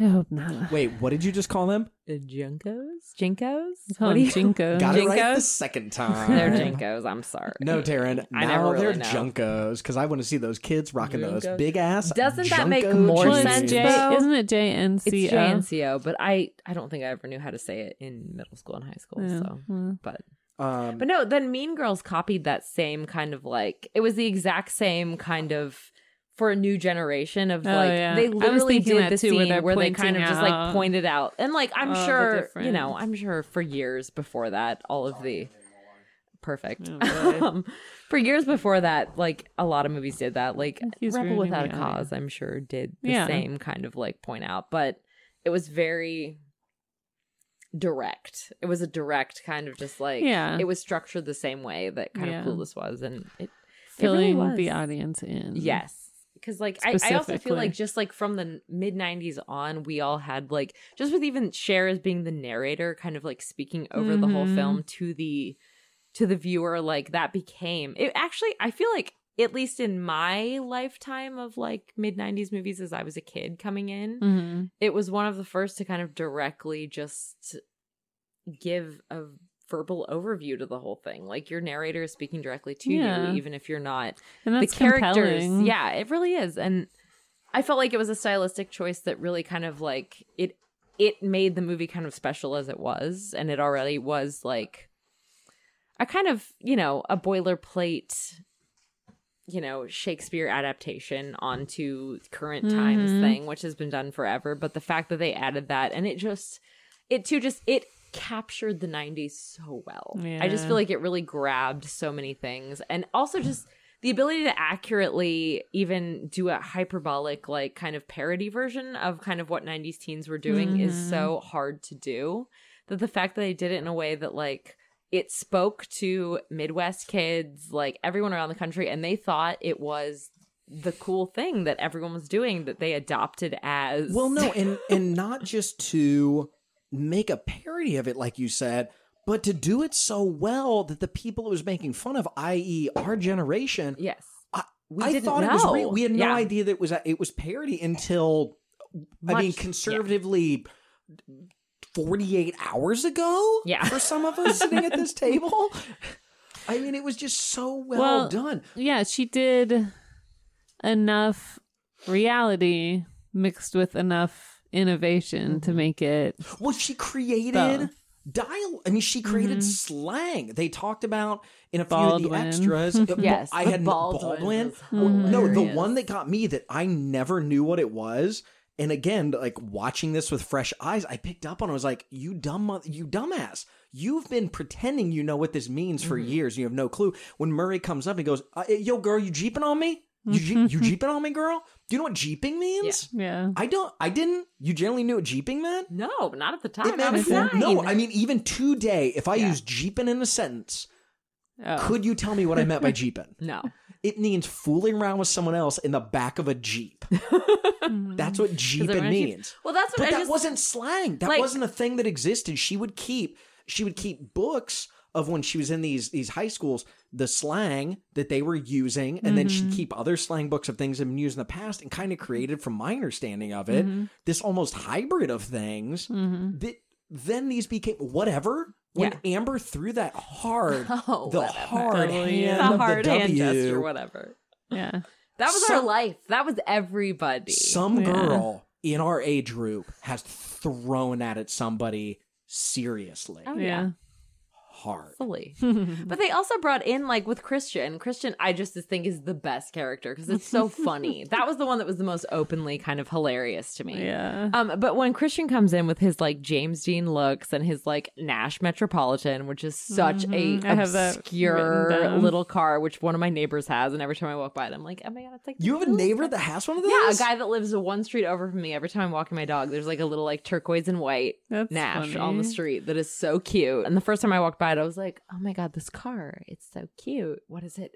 I hope not. wait, what did you just call them? The Junkos, Jinkos, What them do you- Jinkos. Got it right the second <laughs> time. They're Jinkos. I'm sorry. No, Taryn. I now never they're really know. Junkos because I want to see those kids rocking those Junkos. big ass. Doesn't that make Junko more jeans. sense, J, though? isn't it JNCO? It's JNCO, but I I don't think I ever knew how to say it in middle school and high school. Yeah, So, well. but Um, But no, then Mean Girls copied that same kind of like it was the exact same kind of for a new generation of Oh, like yeah. They literally did the scene where where, they kind of just like pointed out and like I'm the sure you know I'm sure for years before that all of the perfect Oh, <laughs> um, for years before that like a lot of movies did that like He's Rebel Without a. Cause I'm sure did the Yeah. same kind of like point out but it was very direct it was a direct kind of just like Yeah. it was structured the same way that kind Yeah. of clueless was and it filling really the audience in. yes because like I, I also feel like just like from the mid 90s on we all had like just with even Cher as being the narrator kind of like speaking over the whole film to the to the viewer like that became it actually i feel like at least in my lifetime of like mid 90s movies as i was a kid coming in hmm it was one of the first to kind of directly just give a verbal overview to the whole thing like your narrator is speaking directly to Yeah. you even if you're not And the characters compelling. yeah it really is and i felt like it was a stylistic choice that really kind of like it it made the movie kind of special as it was and it already was like a kind of you know a boilerplate you know shakespeare adaptation onto current times Mhm. thing which has been done forever but the fact that they added that and it just it too just it captured the 90s so well. I just feel like it really grabbed so many things. And also just the ability to accurately even do a hyperbolic like kind of parody version of kind of what 90s teens were doing is Mhm. so hard to do. That the fact that they did it in a way that like it spoke to Midwest kids, like everyone around the country, and they thought it was the cool thing that everyone was doing that they adopted as Well, no, and and not <laughs> just to make a parody of it, like you said, but to do it so well that the people it was making fun of, i.e., our generation, yes. I, We I didn't thought it was know. real. We had no Yeah. idea that it was it was parody until I mean, Much- conservatively. 48 hours ago Yeah. for some of us sitting at this <laughs> table i mean it was just so well, Well, done Yeah, she did enough reality mixed with enough innovation to make it. Well, she created Both. dial. I mean, she created Mhm. slang. They talked about in a few of the extras. <laughs> uh, Yes, I had Baldwin Baldwin. was Well, No, the one that got me that I never knew what it was. And again, like watching this with fresh eyes, I picked up on. it. I was like, "You dumb, mo- you dumbass! You've been pretending you know what this means for Mm-hmm. years. You have no clue." When Murray comes up, he goes, uh, "Yo, girl, you jeeping on me? You je- you jeeping on me, girl? Do you know what jeeping means? Yeah. I don't. I didn't. You generally knew what jeeping meant. No, not at the time. It I meant was full- nine. no, I mean even today, if I Yeah. use jeeping in a sentence, Oh. could you tell me what I meant by <laughs> jeeping? no. It means fooling around with someone else in the back of a jeep. <laughs> Mhm. That's what jeeping I jeep- means. Well, that's what But I that just wasn't slang. That like- wasn't a thing that existed. She would keep she would keep books of when she was in these these high schools, the slang that they were using, and then she'd Mhm. keep other slang books of things that have been used in the past and kind of created, from my understanding of it, Mhm. this almost hybrid of things Mhm. that then these became whatever. When Amber threw that hard, <laughs> Oh, the whatever. hard hand yeah. the of hard the hand W, gesture, whatever. Yeah. That was Some- our life. That was everybody. some Yeah. girl in our age group has thrown at it somebody seriously Oh, Yeah. Hard. Fully. <laughs> But they also brought in like with Christian. Christian, I just think is the best character because it's so <laughs> funny. that was the one that was the most openly kind of hilarious to me. Yeah. Um, but when Christian comes in with his like James Dean looks and his like Nash Metropolitan, which is such Mhm. a I obscure little car, which one of my neighbors has, and every time I walk by it, I'm like, oh my god, it's like You have a neighbor that has one of those? Yeah, a guy that lives one street over from me. Every time I'm walking my dog, there's like a little like turquoise and white That's Nash funny. on the street that is so cute. And the first time I walked by it, I was like, oh my god, this car, it's so cute. What is it?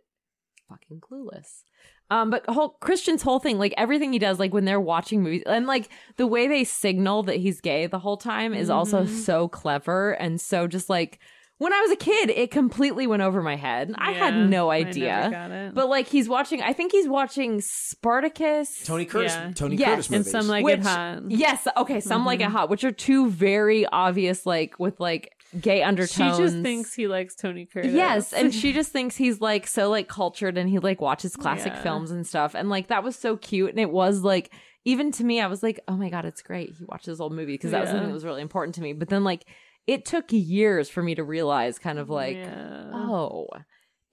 Fucking clueless. Um, but whole Christian's whole thing, like everything he does, like when they're watching movies, and like the way they signal that he's gay the whole time is also Mhm. so clever and so just like when I was a kid, it completely went over my head. I had Yeah, no I never idea. got it. But like he's watching, I think he's watching Spartacus. Tony Curtis. Yeah. Tony Yes, Curtis and movies. some like Which- it hot. Yes, okay, some like it hot, which are two very obvious, like with like gay undertones. She just thinks he likes Tony Curtis. Yes, and she <laughs> just thinks he's like so like cultured and he like watches classic Yeah. films and stuff. And like that was so cute. And it was like even to me, I was like, oh my god, it's great. He watches this old movie because that was something that was really important to me. But then like it took years for me to realize kind of like, Yeah. oh.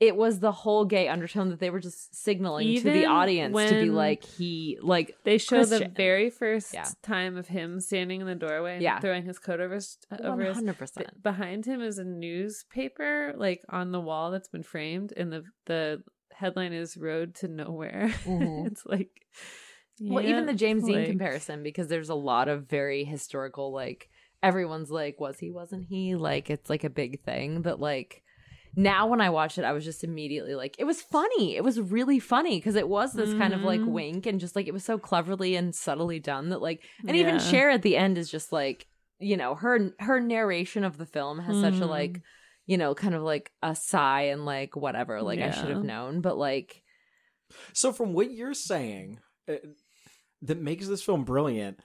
It was the whole gay undertone that they were just signaling to the Even audience to be like he like They show the very first Yeah. time of him standing in the doorway and Yeah. throwing his coat over his, over one his hundred percent. Th- behind him is a newspaper like on the wall that's been framed and the the headline is road to nowhere Mhm. <laughs> it's like Well, even the James Dean like- comparison, because there's a lot of very historical, like, everyone's like, was he, wasn't he? Like, it's like a big thing that, like, now when I watched it, I was just immediately like, it was funny. It was really funny because it was this kind of like Mhm. wink and just like, it was so cleverly and subtly done that, like, and even Yeah. Cher at the end is just like, you know, her her narration of the film has such a like, you know, kind of like a sigh and like whatever, like I should have known, but like, So, from what you're saying, uh, that makes this film brilliant,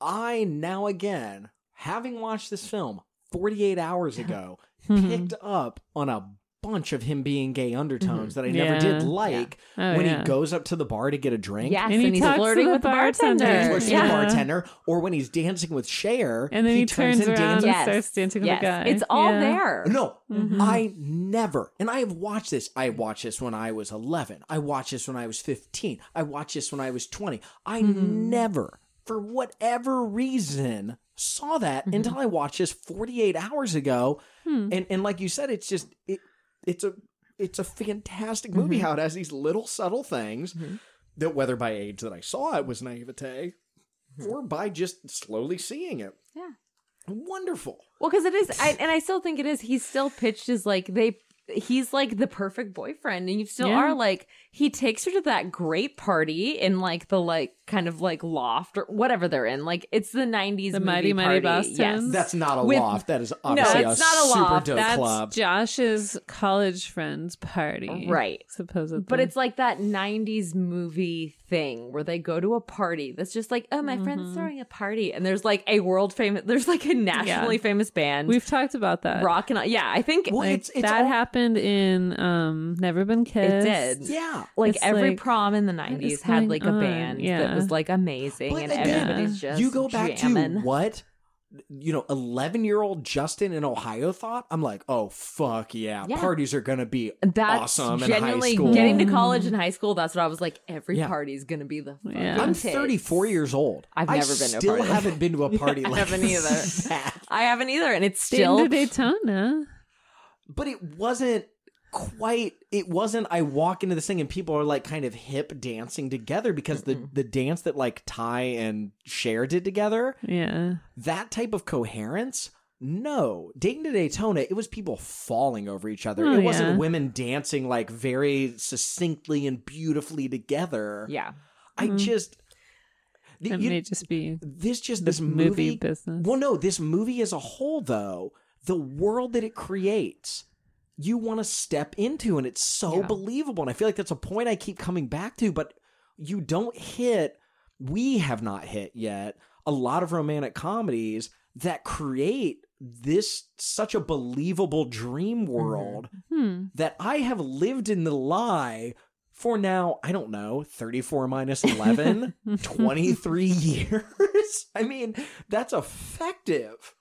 I now again, having watched this film 48 hours ago, Mm-hmm. picked up on a bunch of him being gay undertones that I never did Yeah. like Oh, when yeah. he goes up to the bar to get a drink. yes, And and, he's talks to flirting the with the bartender. bartender. He flirts Yeah. the bartender, or when he's dancing with Cher, and then he, turns, and around dances. and starts dancing with Yes, the guy it's all Yeah. there. No, Mhm. I never, and I have watched this. I watched this when I was 11. I watched this when I was 15. I watched this when I was 20. I Mhm. never, for whatever reason, saw that Mhm. until I watched this 48 hours ago. Hmm. And and like you said, it's just it, it's a it's a fantastic movie. Mhm. How it has these little subtle things Mhm. that, whether by age that I saw it was naivete, Mhm. or by just slowly seeing it. Yeah. Wonderful. Well, because it is, I, and I still think it is. He's still pitched as like they. He's like the perfect boyfriend, and you still Yeah. are like he takes her to that great party in like the like kind of like loft or whatever they're in. Like it's the '90s, The movie Mighty Mighty party. Bosstones? Yes, That's not a With- loft. That is obviously it's a not a super loft. dope That's club. Josh's college friend's party. Right. Supposedly. But it's like that 90s movie thing where they go to a party that's just like, oh, my friend's mm-hmm. throwing a party. And there's like a world famous, there's like a nationally famous band. We've talked about that. rocking on. Yeah, I think Well, Like, it's it's that all- happened in um Never Been it Kissed. did. Yeah. Like It's every like, prom in the what 90s had going like a on? band that was like amazing But and again, everybody's just you go back jamming. to <laughs> what you know 11 year old justin in ohio thought i'm like oh fuck yeah, Yeah. parties are gonna be That's awesome in high genuinely school getting to college and high school. That's what I was like. Every Yeah. party's gonna be the fucking Yeah. i'm tits. 34 years old I've I never been to a still party. haven't been to a <laughs> party I like haven't either. that. I haven't either, and it's Been still to Daytona. But it wasn't quite it wasn't i walk into this thing and people are like kind of hip dancing together because the the dance that like Tai and Cher did together Yeah. that type of coherence no dating to daytona it was people falling over each other Oh, it wasn't yeah. women dancing like very succinctly and beautifully together yeah. i just Mm-hmm. It you- may just be this just this movie, movie business. well no this movie as a whole though the world that it creates you want to step into and it's so Yeah. believable and i feel like that's a point i keep coming back to but you don't hit we have not hit yet a lot of romantic comedies that create this such a believable dream world Hmm. that i have lived in the lie for now i don't know 34 minus 11 <laughs> 23 years i mean that's effective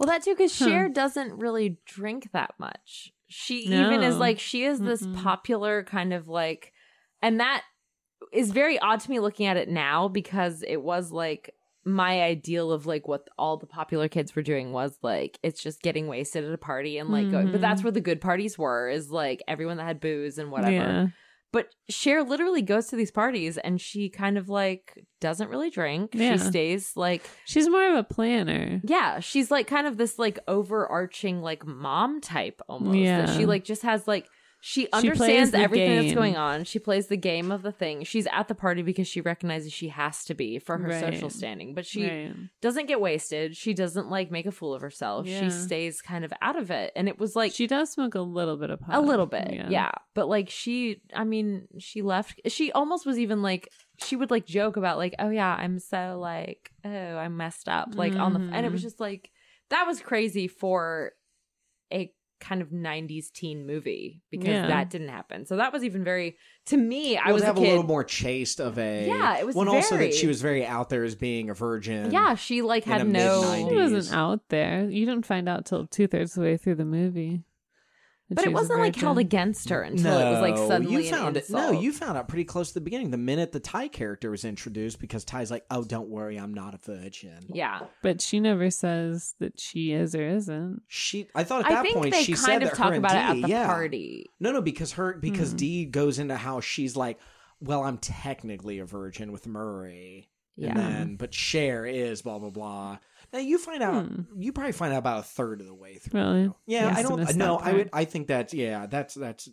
Well, that too, because Huh. Cher doesn't really drink that much. She even is like she is this Mm-mm. popular kind of like, and that is very odd to me looking at it now because it was like my ideal of like what all the popular kids were doing was like it's just getting wasted at a party and like going, but mm-hmm. that's where the good parties were is like everyone that had booze and whatever. Yeah. But Cher literally goes to these parties and she kind of like doesn't really drink. Yeah. She stays like She's more of a planner. yeah, she's like kind of this like overarching like mom type almost. Yeah. That she like just has like she understands the everything that's going on. She plays the game of the thing. She's at the party because she recognizes she has to be for her Right. social standing. But she Right. doesn't get wasted. She doesn't like make a fool of herself. Yeah. She stays kind of out of it. And it was like She does smoke a little bit of pot. a little bit yeah. but like she i mean she left she almost was even like she would like joke about like oh yeah i'm so like oh i'm messed up like on the and it was Mhm. just like that was crazy for a kind of 90s teen movie because Yeah. that didn't happen so that was even very to me i Well, was to a have a, kid little more chaste of a Yeah, it was Well, and also that she was very out there as being a virgin. yeah she like had a no mid-90s. She wasn't out there. You didn't find out till two thirds of the way through the movie. That but it was a wasn't like held against her until no, it was like suddenly you found an it. No, insult. you found out pretty close to the beginning. The minute the Tai character was introduced, because Tai's like, "Oh, don't worry, I'm not a virgin." yeah But she never says that she is or isn't. She, I thought at that i think point they she kind said of that talk her and about it at Dee- the yeah. party No, no, because her because Hmm. Dee goes into how she's like, "Well, I'm technically a virgin with Murray." yeah And then, but Cher is blah blah blah. Now you find out, Hmm. you probably find out about a third of the way through. Really? Yeah, Must I don't. missed No, I would. I think that's yeah. That's that's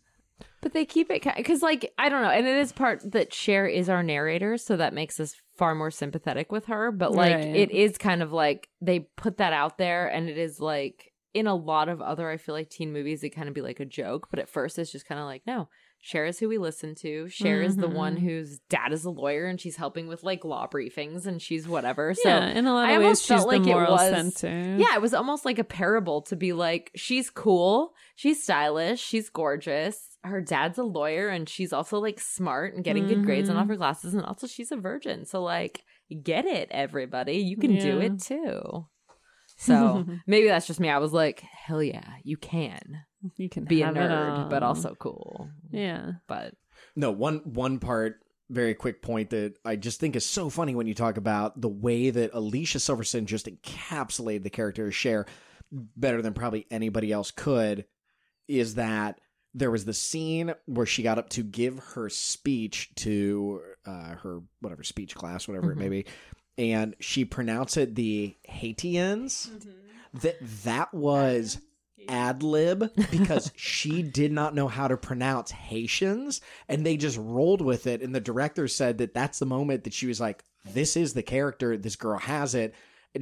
But they keep it because, like, I don't know, and it is part that Cher is our narrator, so that makes us far more sympathetic with her. But like, Right. it is kind of like they put that out there, and it is like in a lot of other, I feel like teen movies, it kind of be like a joke. But at first, it's just kind of like, no, Cher is who we listen to. Cher is the one Mhm. whose dad is a lawyer, and she's helping with like law briefings, and she's whatever. So yeah, in a lot I of ways, almost she's felt the like it moral was- center. yeah, it was almost like a parable to be like, she's cool, she's stylish, she's gorgeous. Her dad's a lawyer, and she's also like smart and getting good grades and all her classes, and also she's a virgin. So like, get it, everybody. You can do it too. <laughs> So maybe that's just me. I was like, hell yeah, you can you can be a nerd, but also cool. yeah. But No, one one part, very quick point that I just think is so funny when you talk about the way that Alicia Silverstone just encapsulated the character of Cher better than probably anybody else could is that there was the scene where she got up to give her speech to uh, her whatever speech class, whatever Mhm. it may be, and she pronounced it the Haitians. That that was ad lib because <laughs> she did not know how to pronounce Haitians, and they just rolled with it. And the director said that that's the moment that she was like, "This is the character. This girl has it.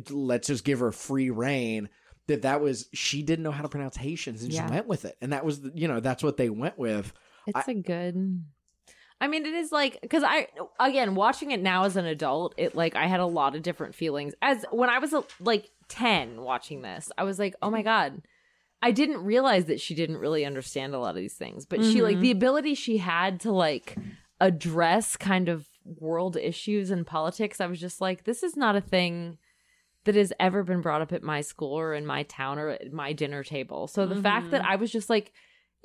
Let's just give her free reign." That that was she didn't know how to pronounce Haitians, and Yeah. she went with it, and that was you know that's what they went with. It's a good. I mean, it is like because I again watching it now as an adult, it like I had a lot of different feelings. As when I was like ten watching this, I was like, oh my mm-hmm. god. I didn't realize that she didn't really understand a lot of these things, but she like mm-hmm. the ability she had to like address kind of world issues and politics. I was just like, this is not a thing that has ever been brought up at my school or in my town or at my dinner table. So the fact that mm-hmm. I was just like,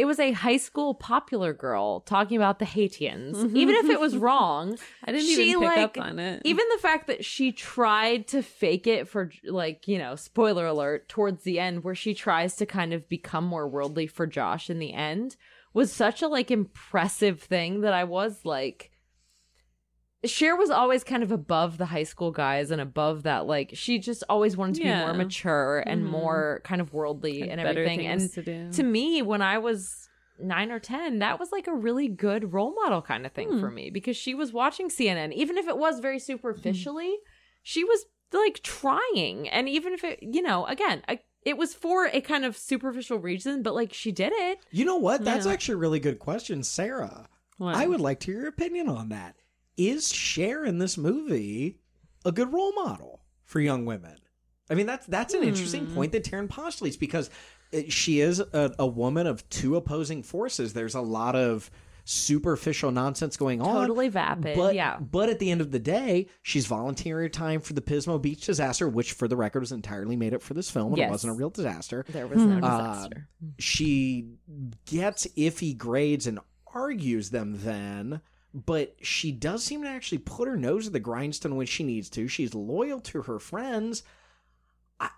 it was a high school popular girl talking about the Haitians, <laughs> even if it was wrong. <laughs> I didn't she, even pick like, up on it. Even the fact that she tried to fake it for, like, you know, spoiler alert, towards the end, where she tries to kind of become more worldly for Josh in the end, was such a, like, impressive thing that I was like, Cher was always kind of above the high school guys and above that. Like, she just always wanted to be more mature and Mhm. more kind of worldly Had and everything. And to do. to me when i was nine or ten that was like a really good role model kind of thing Hmm. for me because she was watching cnn even if it was very superficially she was like trying and even if it you know again I, it was for a kind of superficial reason but like she did it You know what? That's Yeah. actually a really good question, Sarah. What? I would like to hear your opinion on that. Is Cher in this movie a good role model for young women? I mean, that's that's an interesting Hmm. point that Taryn postulates because she is a, a woman of two opposing forces. There's a lot of superficial nonsense going on. totally vapid But yeah but at the end of the day, she's volunteering time for the Pismo Beach disaster, which for the record was entirely made up for this film and it wasn't a real disaster there was no Uh, disaster she gets iffy grades and argues them then but she does seem to actually put her nose to the grindstone when she needs to she's loyal to her friends i,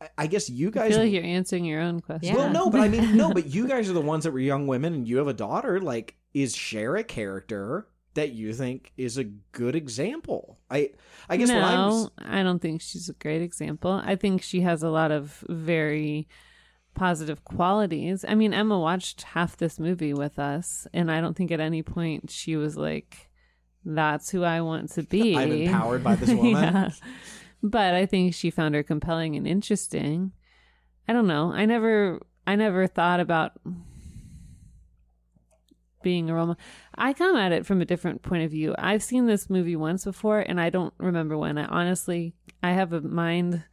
I, I guess you I guys feel like you're answering your own question. well no but i mean no but you <laughs> guys are the ones that were young women and you have a daughter like is Cher a character that you think is a good example i i guess no, what i'm s- I don't think she's a great example. I think she has a lot of very positive qualities. I mean, Emma watched half this movie with us, and I don't think at any point she was like, "That's who I want to be." i'm empowered by this <laughs> woman Yeah. But I think she found her compelling and interesting. I don't know. I never I never thought about being a role model. I come at it from a different point of view. I've seen this movie once before and I don't remember when. I honestly I have a mind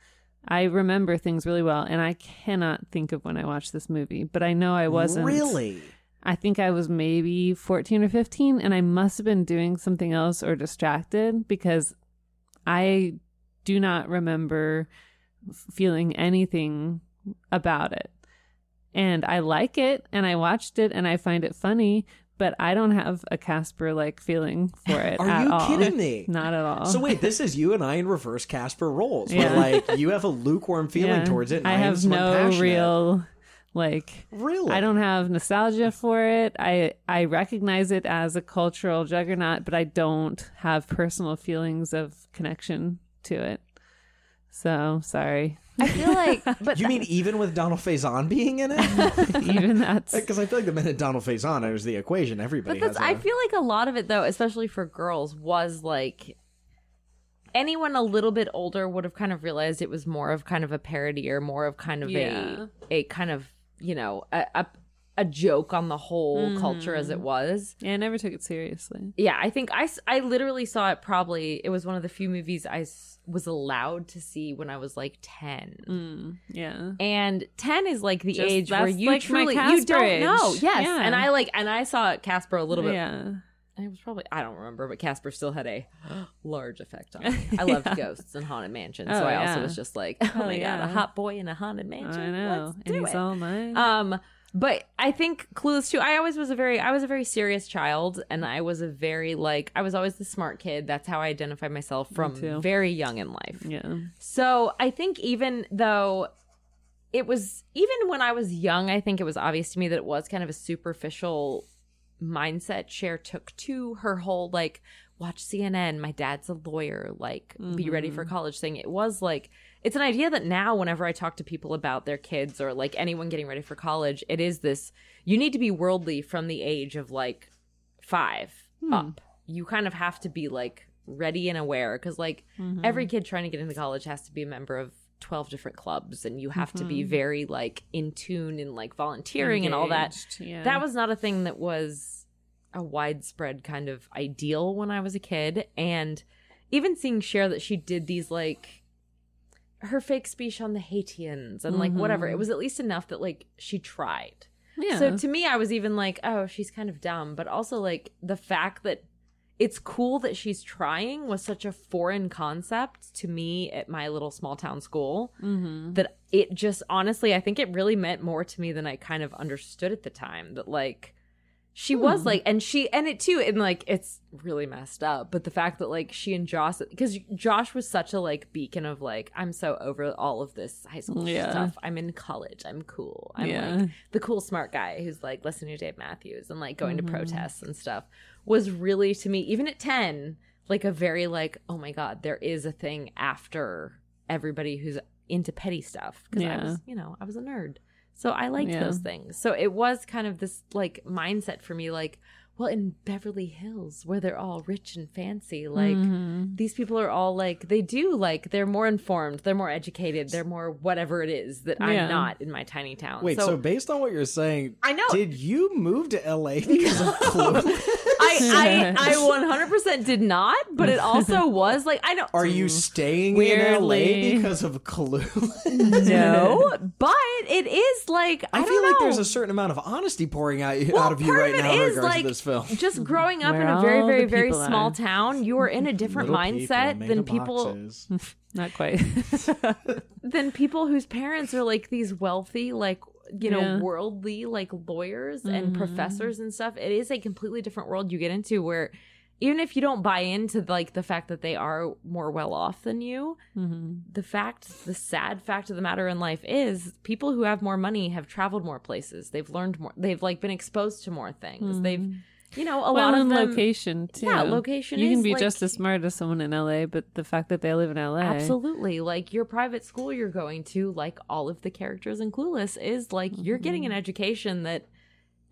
I remember things really well and I cannot think of when I watched this movie, but I know I wasn't really I think I was maybe 14 or 15 and I must have been doing something else or distracted because I do not remember feeling anything about it. And I like it and I watched it and I find it funny, but I don't have a Casper like feeling for it are at you all. kidding <laughs> me Not at all. So wait, this is you and I in reverse Casper roles. Yeah. Where like you have a lukewarm feeling Yeah. towards it. And I am have no real like Really, I don't have nostalgia for it. I I recognize it as a cultural juggernaut, but I don't have personal feelings of connection to it. So sorry. I feel like <laughs> but You mean even with Donald Faison being in it? <laughs> Even that's <laughs> Because I feel like the minute Donald Faison enters the equation, everybody But that's, has. I a- feel like a lot of it, though, especially for girls, was like anyone a little bit older would have kind of realized it was more of kind of a parody or more of kind of Yeah. a a kind of you know a a, a joke on the whole mm. culture as it was. yeah, I never took it seriously. Yeah, I think I, I literally saw it. Probably it was one of the few movies I s- was allowed to see when I was like ten. Mm, yeah. And 10 is like the Just- age where you like truly you don't know. Yes. Yeah. And I like and I saw Casper a little bit Yeah. it was probably I don't remember, but Casper still had a <gasps> large effect on me. <laughs> I loved Yeah. ghosts and haunted mansions, Oh, so I also was just like, oh Hell my god, a hot boy in a haunted mansion. I know. Let's and do he's it. all mine. Um, but I think Clueless too. I always was a very I was a very serious child, and I was a very like I was always the smart kid. That's how I identified myself from too. very young in life. yeah. So I think even though it was even when I was young, I think it was obvious to me that it was kind of a superficial mindset Cher took to her whole like watch CNN, my dad's a lawyer, like be ready for mm-hmm. college thing. It was like it's an idea that now whenever I talk to people about their kids or like anyone getting ready for college, it is this you need to be worldly from the age of like 5 hmm. up. You kind of have to be like ready and aware cuz like mm-hmm. every kid trying to get into college has to be a member of 12 different clubs and you have to be mm-hmm. very like in tune and like volunteering and all that yeah. that was not a thing that was a widespread kind of ideal when I was a kid. And even seeing Cher that she did these like her fake speech on the Haitians and like whatever, it was at least enough that like she tried. yeah. So to me, I was even like, oh, she's kind of dumb. But also like the fact that it's cool that she's trying was such a foreign concept to me at my little small town school Mm-hmm. that it just honestly i think it really meant more to me than i kind of understood at the time that like she was Hmm. like and she and it too and like it's really messed up but the fact that like she and josh because josh was such a like beacon of like i'm so over all of this high school Yeah. stuff i'm in college i'm cool i'm Yeah. like the cool smart guy who's like listening to dave matthews and like going Mm-hmm. to protests and stuff was really to me even at 10 like a very like oh my god there is a thing after everybody who's into petty stuff because i was you know i was a nerd so i liked Yeah. those things so it was kind of this like mindset for me like well in beverly hills where they're all rich and fancy like Mhm. these people are all like they do like they're more informed they're more educated they're more whatever it is that Yeah. i'm not in my tiny town Wait, so, based on what you're saying, I know. Did you move to LA because of <laughs> Clue? I, I I 100% did not, but it also <laughs> was like I know. Are you staying Weirdly. in LA because of Clue? no? But it is like I, I, don't feel like there's a certain amount of honesty pouring out, Well, out of you right of it now in is, regards like, to film. <laughs> just growing up in a very very very small are. town. You are in a different Little people mindset than people. <laughs> Not quite. <laughs> than people whose parents are like these wealthy like you know Yeah. worldly like lawyers and Mhm. professors and stuff it is a completely different world you get into where even if you don't buy into like the fact that they are more well off than you hmm the fact the sad fact of the matter in life is people who have more money have traveled more places they've learned more they've like been exposed to more things they've you know a Mm-hmm. well, lot of them location too. Yeah, location is. You can be like- just as smart as someone in LA, but the fact that they live in LA, Absolutely. Like your private school you're going to, like all of the characters in Clueless, is like you're getting Mm-hmm. an education that,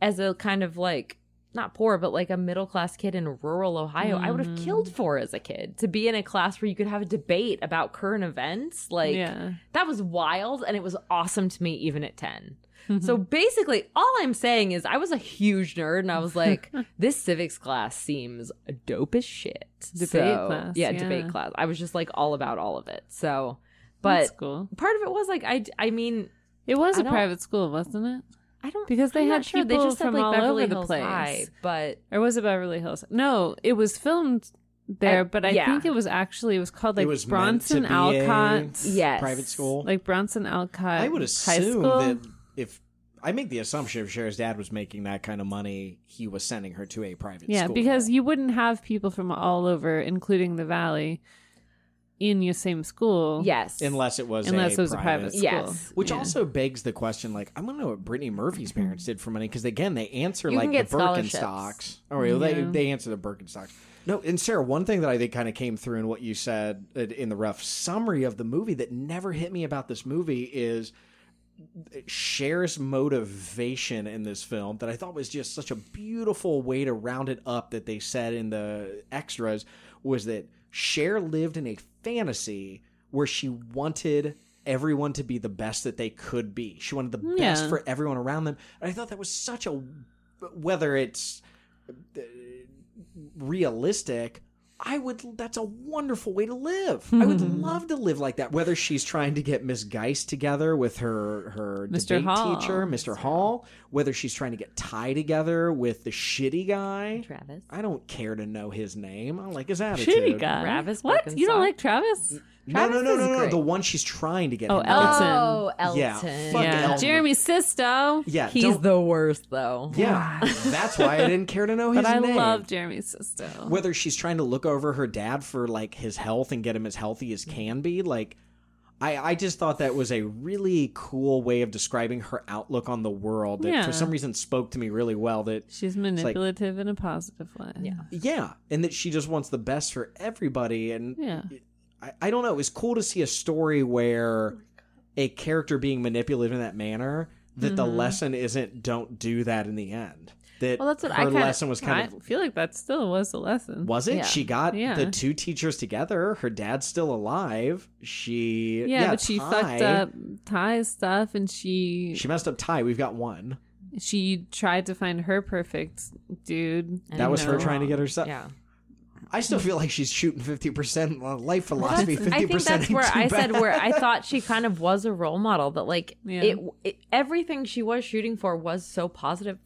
as a kind of like, not poor, but like a middle class kid in rural Ohio, I would have Mm-hmm. killed for as a kid to be in a class where you could have a debate about current events. Like, yeah. that was wild and it was awesome to me even at 10. Mm-hmm. So basically, all I'm saying is I was a huge nerd and I was like, <laughs> this civics class seems dope as shit. Debate So- class, Yeah, yeah. debate class. I was just like all about all of it. So, That's but cool. part of it was like, I, I mean, It was I a private school, wasn't it? I don't Because they I'm had not sure. They people just said from like all Beverly over the Hills place. High, but Or was it Beverly Hills? No, it was filmed there, Uh, but I yeah. think it was actually it was called like it was Bronson meant to be a Alcott, Yes. private school. like Bronson Alcott. I would High assume School. that if I make the assumption if Cher's dad was making that kind of money, he was sending her to a private school. yeah, school. because you wouldn't have people from all over, including the Valley, in your same school. yes, unless it was unless a it was a private school. Yes. Which Yeah. also begs the question, like, I want to know what Brittany Murphy's parents did for money, because again, they answer You like can get the scholarships. Birkenstocks. Oh, really? they Yeah. they answer the Birkenstocks. No, and Sarah, one thing that I think kind of came through in what you said uh, in the rough summary of the movie that never hit me about this movie is Cher's motivation in this film that I thought was just such a beautiful way to round it up that they said in the extras was that Cher lived in a fantasy where she wanted everyone to be the best that they could be. She wanted the best for everyone around them. And I thought that was such a whether it's uh, realistic I would that's a wonderful way to live. I would hmm. love to live like that whether she's trying to get Miss Geist together with her her Mr. debate Hall. teacher, Mr. Hall, whether she's trying to get Tai together with the shitty guy. Travis. I don't care to know his name. I don't like his attitude. Shitty guy. Travis What? You don't Birkenstock. like Travis? No, no, no, no, no, no. The one she's trying to get. Oh, Elton. Oh, Elton. Yeah, fuck yeah. Elton. Jeremy Sisto. Yeah, He's don't- the worst though. Yeah, that's why I didn't care to know <laughs> his But I name. love Jeremy Sisto. whether she's trying to look over her dad for like his health and get him as healthy as can be like I, I just thought that was a really cool way of describing her outlook on the world that Yeah. for some reason spoke to me really well that She's like- manipulative in a positive way. Yeah. yeah and that she just wants the best for everybody and Yeah. I, I don't know it was cool to see a story where oh a character being manipulated in that manner that the mm-hmm. lesson isn't don't do that in the end that Well, that's what her I kind lesson was kind of. I of feel like that still was the lesson. was it Yeah. she got Yeah. the two teachers together her dad's still alive she Yeah, but she fucked Tai- up Tai's stuff, and she she messed up Tai we've got one she tried to find her perfect dude. That was her no. trying to get herself. Yeah. I still feel like she's shooting fifty percent uh, life philosophy, That's- fifty I think percent. that's where I said where I <laughs> thought she kind of was a role model that like Yeah. it, it everything she was shooting for was so positive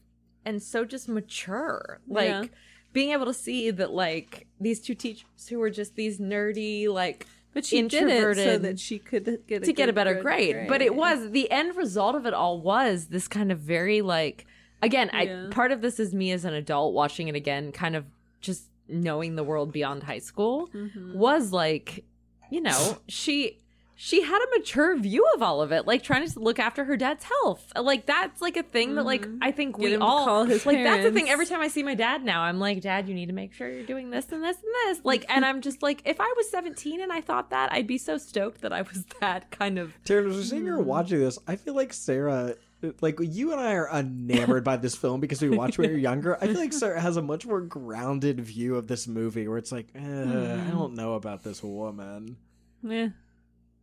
and so just mature. Like Yeah. being able to see that like these two teachers who were just these nerdy like But she did it so that she could get a to get a better good grade. But it was the end result of it all was this kind of very like again, Yeah. I part of this is me as an adult watching it again, kind of just knowing the world beyond high school Mm-hmm. was like, you know, she she had a mature view of all of it, like trying to look after her dad's health. Like that's like a thing that like I think Mm-hmm. Get we all call his like that's the thing. Every time I see my dad now, I'm like, Dad, you need to make sure you're doing this and this and this. Like, and I'm just like, if I was 17 and I thought that, I'd be so stoked that I was <laughs> that kind of Taryn, as we're sitting Mm. here watching this, I feel like Sarah, like you and I are enamored by this film because we watched when we were younger. I feel like Sarah has a much more grounded view of this movie, where it's like, eh, Mm. I don't know about this woman. Yeah.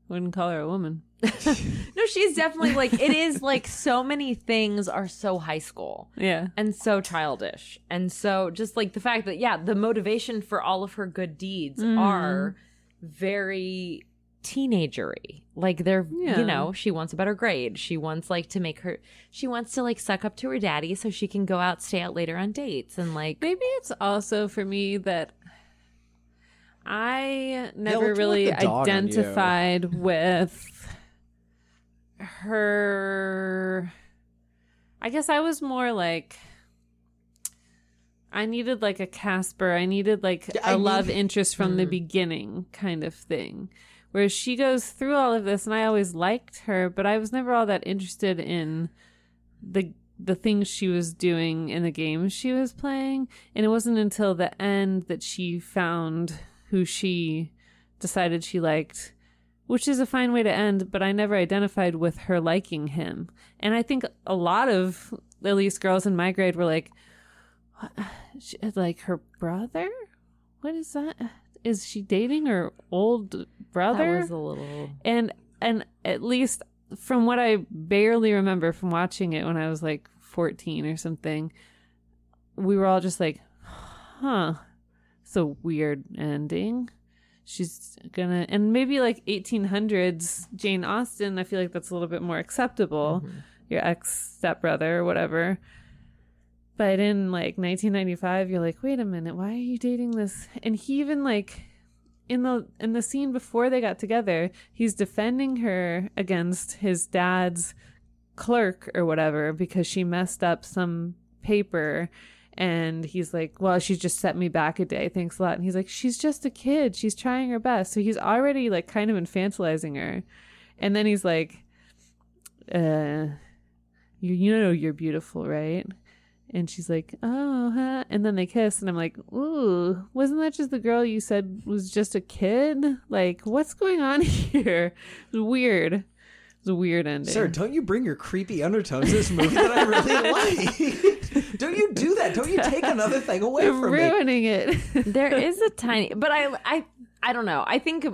Wouldn't call her a woman. <laughs> No, she's definitely like it is like so many things are so high school Yeah. and so childish. And so just like the fact that yeah, the motivation for all of her good deeds are very teenagery. Like they're Yeah. you know, she wants a better grade. She wants like to make her she wants to like suck up to her daddy so she can go out stay out later on dates and like Maybe it's also for me that I never like really the dog on you. identified with her. I guess I was more like. I needed like a Casper. I needed like Yeah, a I love need- interest from the mm. beginning kind of thing. Whereas she goes through all of this and I always liked her, but I was never all that interested in the the things she was doing in the games she was playing. And it wasn't until the end that she found who she decided she liked which is a fine way to end but i never identified with her liking him. And i think a lot of at least girls in my grade were like? Like her brother? What is that is she dating her old brother that was a little and and at least from what I barely remember from watching it when I was like 14 or something, we were all just like, huh, it's a weird ending. She's gonna, and maybe like 1800s Jane Austen, I feel like that's a little bit more acceptable. Mm-hmm. Your ex stepbrother or whatever. But in like 1995, you're like, wait a minute, why are you dating this? And he even like in the in the scene before they got together, he's defending her against his dad's clerk or whatever because she messed up some paper and he's like, "Well, she just set me back a day. Thanks a lot." And he's like, "She's just a kid. She's trying her best." So he's already like kind of infantilizing her. And then he's like, "Uh, you you know you're beautiful, right?" And she's like, "Oh," huh? and then they kiss, and I'm like, "Ooh, wasn't that just the girl you said was just a kid? Like, what's going on <laughs> here? It's weird. It's a weird ending." Sir, don't you bring your creepy undertones to this movie that I really <laughs> like? <laughs> don't you do that? Don't you take another thing away You're from me? ruining it. there is a tiny but i i i don't know i think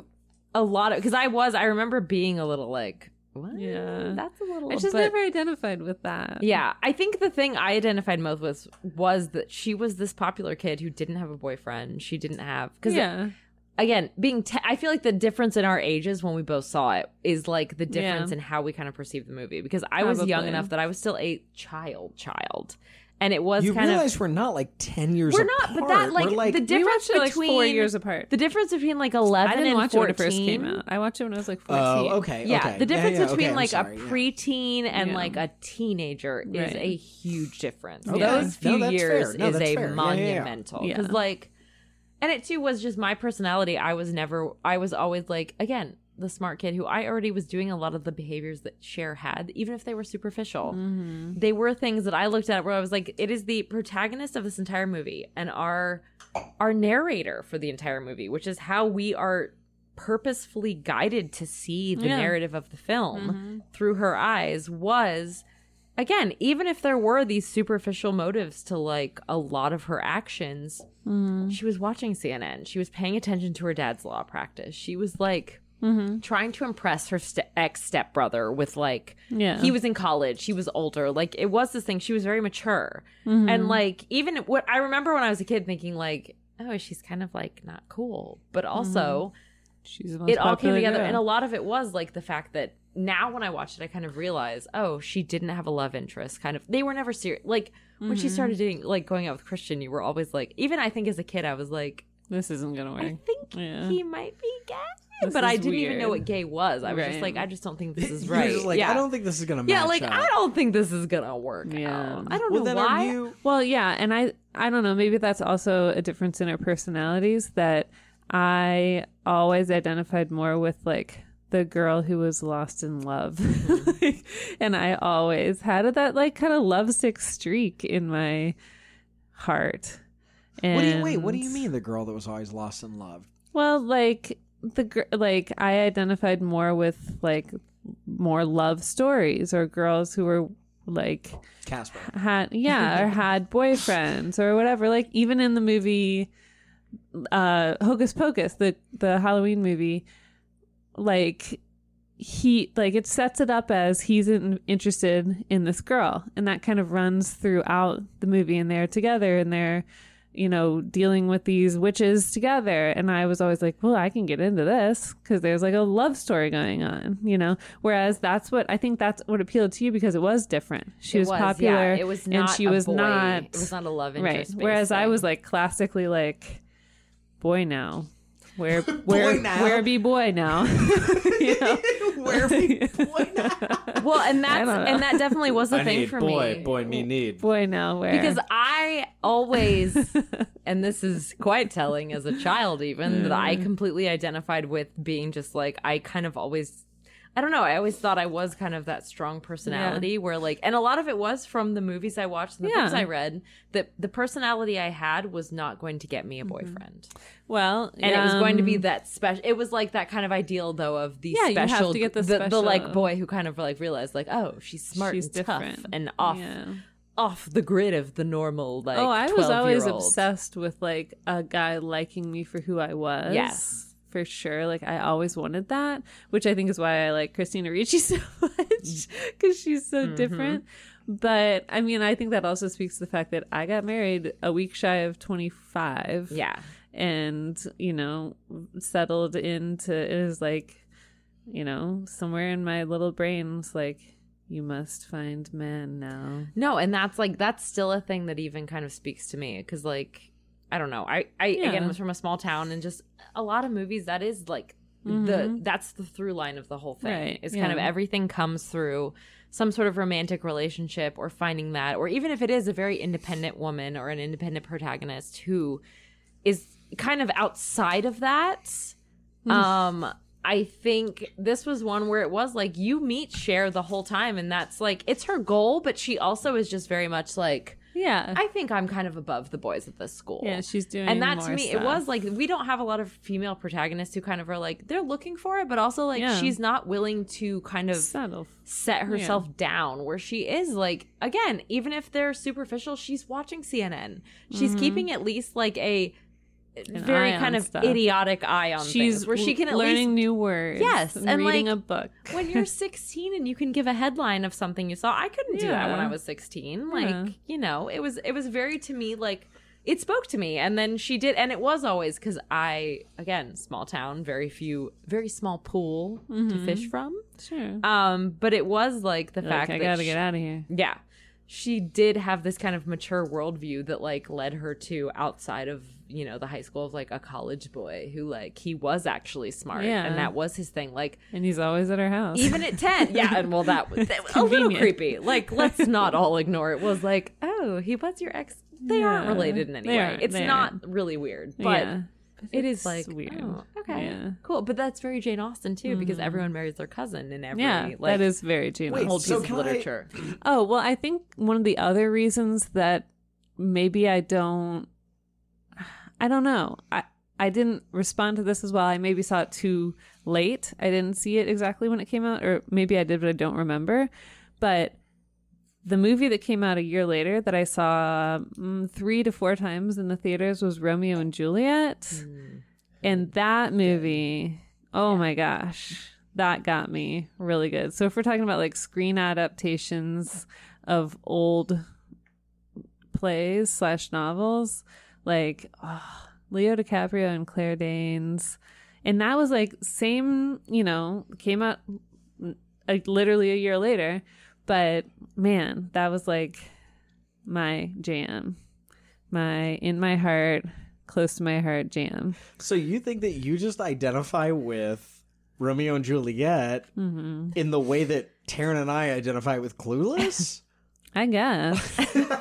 a lot of because i was i remember being a little like what? Yeah. that's a little I just but- never identified with that. yeah i think the thing i identified most with was that she was this popular kid who didn't have a boyfriend she didn't have because yeah, again being te- i feel like the difference in our ages when we both saw it is like the difference Yeah. in how we kind of perceive the movie because i was young enough that i was still a child child and it was You kind realize of we're not like ten years. Apart. We're not, but that, like, like the difference watched it like between four years apart. the difference between like 11 I didn't and watch 14 it when it first came out. I watched it when I was like oh, fourteen. Oh, okay. Yeah, okay. the difference yeah, yeah, between okay, like sorry, a yeah. preteen and Yeah. like a teenager is Right. a huge difference. Oh, okay. Those few that's years. No, is a fair. Yeah, yeah, yeah. monumental because Yeah. like, and it too was just my personality. I was never. I was always like again the smart kid who I already was doing a lot of the behaviors that Cher had, even if they were superficial. Mm-hmm. They were things that I looked at where I was like, it is the protagonist of this entire movie and our our narrator for the entire movie, which is how we are purposefully guided to see the Yeah. narrative of the film mm-hmm. through her eyes was again, even if there were these superficial motives to like a lot of her actions, mm-hmm. she was watching CNN. She was paying attention to her dad's law practice. She was like Mm-hmm. trying to impress her st- ex stepbrother with like Yeah. he was in college, he was older. Like it was this thing. She was very mature, mm-hmm. and like even what I remember when I was a kid thinking like. Oh, she's kind of like not cool, but also mm-hmm. She's the most it all came together girl. and a lot of it was like the fact that now when i watched it i kind of realized oh she didn't have a love interest kind of they were never serious like when Mm-hmm. she started doing like going out with christian you were always like even i think as a kid i was like this isn't gonna work. i think Yeah. he might be gay This but i didn't even know what gay was i was just like i just don't think <laughs> this is right just like, yeah I don't think this is gonna match yeah like up. i don't think this is gonna work Yeah. out. i don't well, know then why you? Well, yeah, and I I don't know, maybe that's also a difference in our personalities that I always identified more with like the girl who was lost in love. Mm-hmm. Like, <laughs> and I always had that like kind of lovesick streak in my heart. And, What do you wait? What do you mean the girl that was always lost in love? Well, like the like I identified more with like more love stories or girls who were like Casper. had yeah or <laughs> had boyfriends or whatever like even in the movie uh hocus pocus the the halloween movie like he like it sets it up as he's in, interested in this girl and that kind of runs throughout the movie and they're together and they're you know dealing with these witches together. And i was always like well i can get into this because there's like a love story going on you know? Whereas that's what i think that's what appealed to you because it was different. She was, yeah. popular it was and not she a was boy- not it was not a love right. interest whereas i was like classically like boy now where <laughs> where now? where be boy now <laughs> <laughs> you know? Where be boy now? well and that's and that definitely was the I thing need for boy, me boy me need. boy now where because I always, and this is quite telling as a child, even that I mm. completely identified with being just like I kind of always. I don't know. I always thought I was kind of that strong personality where like and a lot of it was from the movies I watched and the Yeah. books I read that the personality I had was not going to get me a boyfriend. well And it was going to be um, that special it was like that kind of ideal though of the Yeah, you have special to get the the, the like boy who kind of like realized like oh she's smart she's and tough and off Yeah. off the grid of the normal like oh, I was always obsessed with like a guy liking me for who I was. Yes. For sure. Like I always wanted that, which I think is why I like Christina Ricci <laughs> so much because she's so Mm-hmm. different. But I mean, I think that also speaks to the fact that I got married a week shy of 25. Yeah. And, you know, settled into it is like, you know, somewhere in my little brain was like, you must find man now. No, and that's like that's still a thing that even kind of speaks to me because like I don't know. I I Yeah. again was from a small town and just a lot of movies that is like the that's the through line of the whole thing. Mm-hmm. Right, Is kind of everything comes through some sort of romantic relationship or finding that or even if it is a very independent woman or an independent protagonist who is kind of outside of that Hmm. um I think this was one where it was like you meet Cher the whole time and that's like it's her goal but she also is just very much like Yeah. I think I'm kind of above the boys at this school. yeah, she's doing and that to me it was like we don't have a lot of female protagonists who kind of are like they're looking for it but also like Yeah. she's not willing to kind of subtle. set herself down where she is like again even if they're superficial she's watching cnn she's mm-hmm. keeping at least like a very kind of stuff. idiotic eye on She's things where she can at learning least new words. Yes, and, and, reading like, a book. <laughs> when you're <laughs> 16 and you can give a headline of something you saw i couldn't do that when i was 16 like Yeah. you know it was it was very to me like it spoke to me and then she did and it was always because i again small town very few very small pool to fish from sure. um but it was like the Like, fact I that gotta she- get out of here. yeah she did have this kind of mature worldview that like led her to outside of you know the high school of like a college boy who like he was actually smart Yeah. and that was his thing like And he's always at her house. even at 10 yeah <laughs> and well that was that was a little creepy like let's not all ignore it was like oh he was your ex they aren't related in any they way aren't, it's they not aren't. really weird but yeah. It's like weird. oh, okay, Yeah. cool. But that's very Jane Austen too, because Mhm. everyone marries their cousin in every yeah, like that is very Jane Wait, Austen. whole so piece of can I- literature. <clears throat> Oh, well, I think one of the other reasons that maybe I don't I don't know. I I didn't respond to this as well. I maybe saw it too late. I didn't see it exactly when it came out or maybe I did but I don't remember. But the movie that came out a year later that I saw mm, 3 to 4 times in the theaters was Romeo and Juliet. Mm. And that movie, oh my gosh, that got me really good. So if we're talking about like screen adaptations of old plays slash novels, like oh, Leo DiCaprio and Claire Danes, and that was like same, you know, came out like literally a year later, but man, that was like my jam, my in my heart, close to my heart jam. So you think that you just identify with Romeo and Juliet hmm in the way that Taryn and I identify with Clueless? <laughs> I guess. <laughs>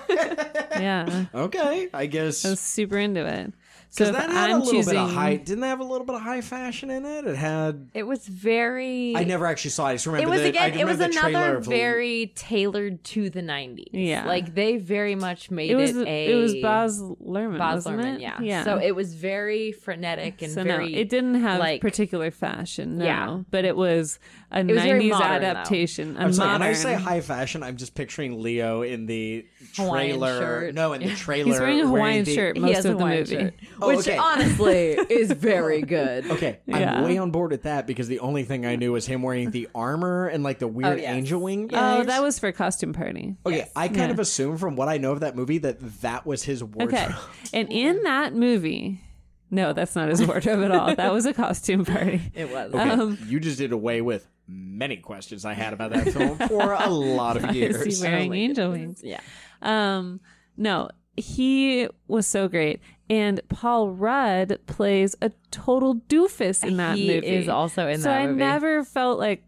yeah. <laughs> okay, I guess I was super into it. So if that had I'm a little choosing, bit of high. Didn't that have a little bit of high fashion in it? It had. It was very. I never actually saw it. I just remember It was the, again. It was remember the trailer another of the- very tailored to the '90s. Yeah. like they very much made it was a. it was Baz Luhrmann, Baz wasn't Luhrmann, it? yeah. yeah. So it was very frenetic and So very. no, it didn't have like- particular fashion, no. Yeah. But it was a was very '90s modern, though. adaptation. A I'm sorry, when I say high fashion, I'm just picturing Leo in the trailer. shirt. No, in the <laughs> trailer. He's wearing a Hawaiian the- shirt he most has of a the movie. shirt, Oh, which okay. honestly <laughs> is very good. Okay, I'm way on board with that because the only thing I knew was him wearing the armor and like the weird yes. angel wing. Oh, that was for costume party. Okay, I kind Yeah. of assume from what I know of that movie that that was his wardrobe. Okay, and in that movie, no, that's not his <laughs> wardrobe at all. That was a costume party. It was. Okay, Um, you just did away with many questions I had about that <laughs> film for a lot of <laughs> Is years. he wearing my angel wings? Yeah. Um, no, he was so great. And Paul Rudd plays a total doofus in that he movie. is also in that movie. so that I movie. never felt like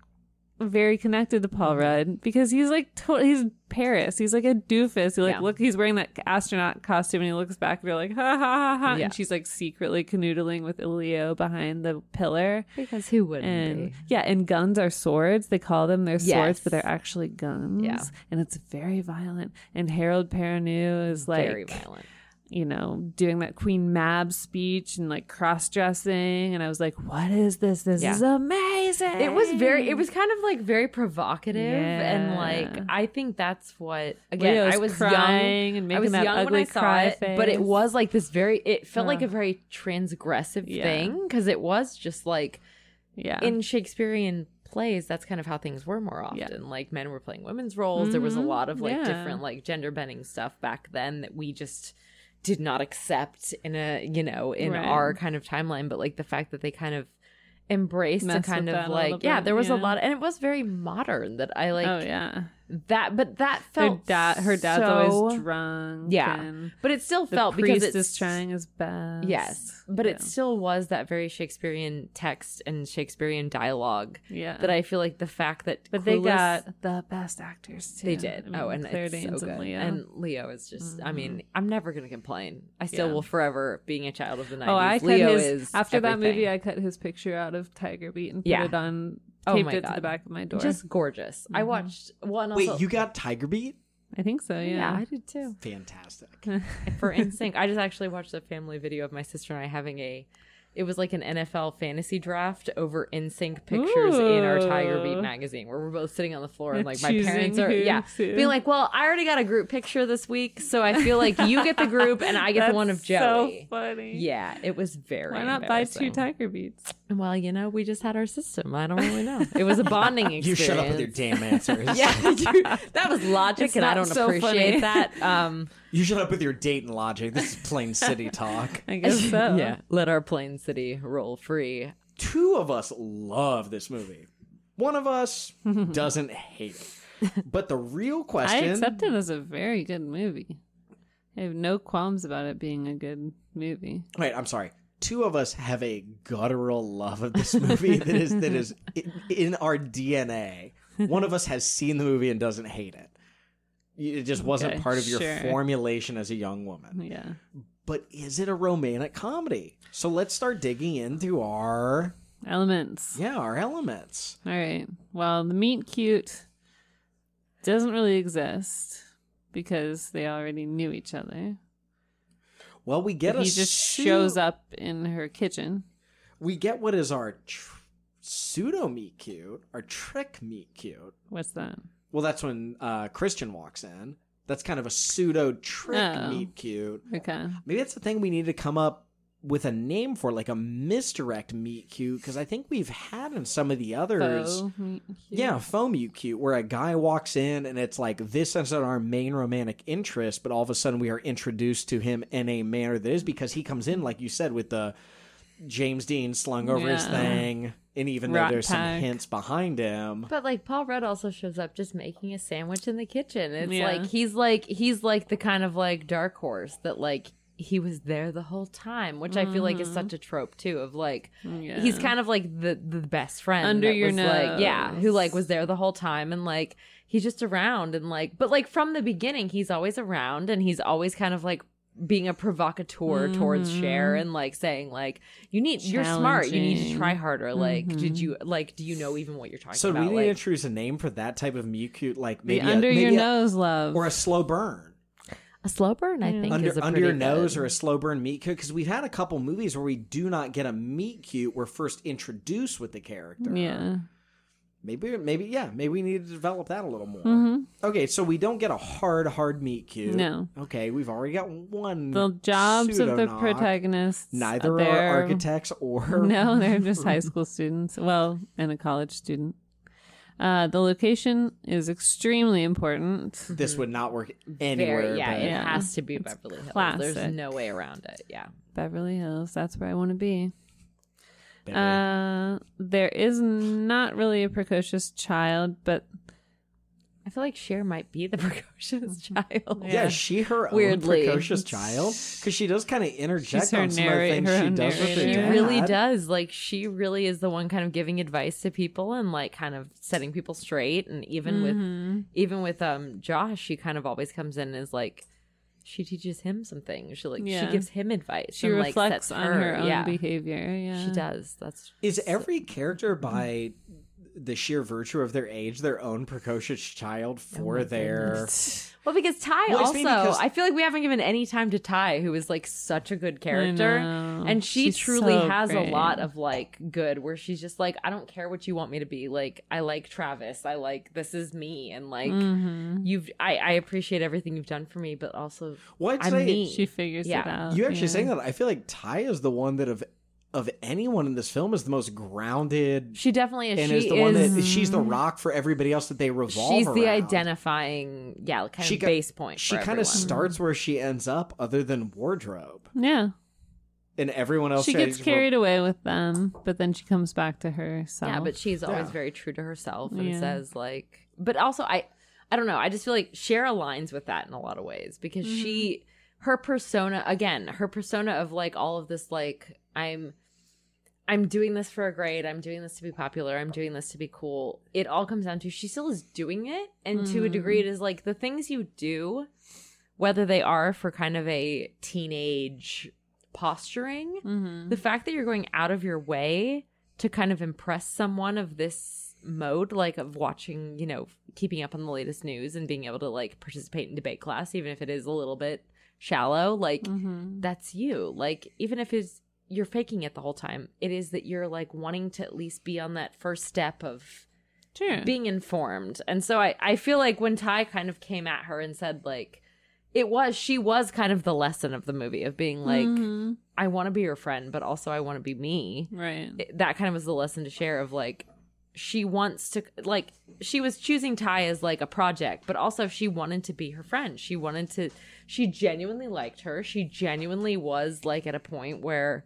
very connected to Paul mm-hmm. Rudd because he's like to- he's Paris. He's like a doofus. He like Yeah. look he's wearing that astronaut costume and he looks back and you're like ha ha ha ha Yeah. and she's like secretly canoodling with Leo behind the pillar. because who wouldn't And be? yeah, and guns are swords. They call them their swords, Yes. but they're actually guns. Yeah. And it's very violent. And Harold Perrineau is like very violent. You know, doing that Queen Mab speech and like cross dressing. And I was like, what is this? This Yeah. is amazing. It was very. It was kind of like very provocative, and like I think that's what. Again, Leo's I was crying young. and I making was that young ugly when I saw it, but it was like this very. It felt like a very transgressive Yeah. thing because it was just like Yeah. in Shakespearean plays. That's kind of how things were more often. Yeah. Like men were playing women's roles. There was a Mhm. lot of like Yeah. different like gender bending stuff back then that we just did not accept in a you know in Right. our kind of timeline. But like the fact that they kind of embraced Messed a kind of a like yeah there was a yeah. lot and it was very modern that i oh, like oh, yeah. That but that felt dad, her dad's so- always drunk. Yeah. and but it still felt because it's is trying his best. yes but Yeah. it still was that very shakespearean text and shakespearean dialogue Yeah. that i feel like the fact that but they got the best actors too. they did I oh, mean, oh and Claire it's Danes so good and Leo. and leo is just i mm-hmm. mean i'm never gonna complain i still Yeah. will forever being a child of the 90s Oh, I cut leo his is after that movie. I cut his picture out of Tiger Beat and put Yeah. it on, Oh taped my it to God. the back of my door. just gorgeous i Mhm. watched one Wait, also you got Tiger Beat? I think so. yeah Yeah. i did too Fantastic. <laughs> for NSYNC. I just actually watched a family video of my sister and I having a. It was like an NFL fantasy draft over NSYNC pictures in our Tiger Beat magazine, where we're both sitting on the floor and like my parents are, yeah, to- being like, "Well, I already got a group picture this week, so I feel like you get the group and I get the <laughs> one of Joey." So funny. Yeah, it was very. Why not buy two. Tiger Beats? Well, you know, we just had our system. I don't really know. It was a bonding experience. <laughs> You shut up with your damn answers. <laughs> Yeah, you- that was logic, It's and I don't so appreciate funny. that. Um, You shut up with your date and logic. This is plain city talk. <laughs> I guess so. yeah, let our plain city roll free. Two of us love this movie. One of us doesn't hate it. But the real question, I accept it as a very good movie. I have no qualms about it being a good movie. Wait, I'm sorry. Two of us have a guttural love of this movie that is that is <laughs> in, in our DNA. One of us has seen the movie and doesn't hate it. It just wasn't Okay, part of your sure. formulation as a young woman. Yeah. but is it a romantic comedy? So let's start digging into our Elements. yeah our elements. All right. Well, the meet cute doesn't really exist because they already knew each other. Well, we get a he just shows up in her kitchen. We get what is our tr- pseudo meet cute, our trick meet cute. What's that? Well, that's when uh, Christian walks in. That's kind of a pseudo trick Oh. meet cute. Okay. Maybe that's the thing we need to come up with a name for, like a misdirect meet cute, because I think we've had in some of the others. Faux meet cute. Yeah, foam meet cute, where a guy walks in and it's like this is our main romantic interest, but all of a sudden we are introduced to him in a manner that is because he comes in, like you said, with the James Dean slung over his Yeah. thing, and even though Rat there's some pack. hints behind him. But like Paul Rudd also shows up just making a sandwich in the kitchen. It's Yeah. like he's like he's like the kind of like dark horse that like he was there the whole time, which I feel like is such mm-hmm. a trope too of like Yeah. he's kind of like the the best friend Under your was, like yeah, who like was there the whole time and like he's just around and like but like from the beginning he's always around and he's always kind of like being a provocateur towards Cher mm-hmm. and like saying like you need you're smart. You need to try harder. Like did mm-hmm. you like do you know even what you're talking So about? we need like to introduce a name for that type of meet cute, like the maybe a- under your a- nose love. or a slow burn. A slow burn, I think, under is a under your nose good- or a slow burn meet cute because we've had a couple movies where we do not get a meet cute we're first introduced with the character yeah. maybe maybe yeah maybe we need to develop that a little more Mhm. okay so we don't get a hard hard meet cute No. okay we've already got one The jobs of the protagonists. neither are they're- architects or <laughs> No, they're just high <laughs> school students. Well, and a college student. Uh, the location is extremely important. this would not work anywhere Very, yeah, but- it Yeah. has to be It's Beverly Hills. classic. There's no way around it. Yeah. Beverly Hills. That's where I want to be. Baby. Uh, there is not really a precocious child, but I feel like Cher might be the <laughs> precocious child. <laughs> yeah, is she her Weirdly. own precocious child because she does kind of interject She's on some of the things her she own does with her. She dad. really does. Like she really is the one kind of giving advice to people and like kind of setting people straight. And even Mm-hmm. with even with um Josh, she kind of always comes in as like she teaches him something. She like Yeah. she gives him advice. she and, like, reflects sets on her own yeah. behavior. Yeah, She does. That's Is every character by the sheer virtue of their age their own precocious child Oh for their Well, because Tai Well, also, because- I feel like we haven't given any time to Tai, who is like such a good character, and she She's truly so has great. a lot of like good, where she's just like, I don't care what you want me to be, like I like Travis, I like this is me, and like Mhm. you've, I, I appreciate everything you've done for me, but also well, I'd I'm say me. She figures it out. you actually yeah. saying that I feel like Tai is the one that of of anyone in this film is the most grounded she definitely is. and she is the one that she's the rock for everybody else that they revolve she's the around. identifying, yeah, kind She of got- base point. She for kind of starts where she ends up, other than wardrobe, Yeah, and everyone else. she gets carried away with them, but then she comes back to herself. Yeah, but she's always Yeah. very true to herself and Yeah. says like but also I I don't know, I just feel like Cher aligns with that in a lot of ways because she mm-hmm. her persona again, her persona of like all of this like I'm I'm doing this for a grade, I'm doing this to be popular, I'm doing this to be cool. It all comes down to she still is doing it and to a degree it is like the things you do whether they are for kind of a teenage posturing Mhm. the fact that you're going out of your way to kind of impress someone of this mode like of watching you know keeping up on the latest news and being able to like participate in debate class even if it is a little bit shallow like Mhm. that's you like even if it's you're faking it the whole time it is that you're like wanting to at least be on that first step of Sure. being informed. And so I, I feel like when Tai kind of came at her and said, like, it was, she was kind of the lesson of the movie of being like, Mhm. I want to be your friend, but also I want to be me. Right. It- that kind of was the lesson to Cher of like, she wants to, like, she was choosing Tai as like a project, but also she wanted to be her friend. She wanted to, she genuinely liked her. She genuinely was like at a point where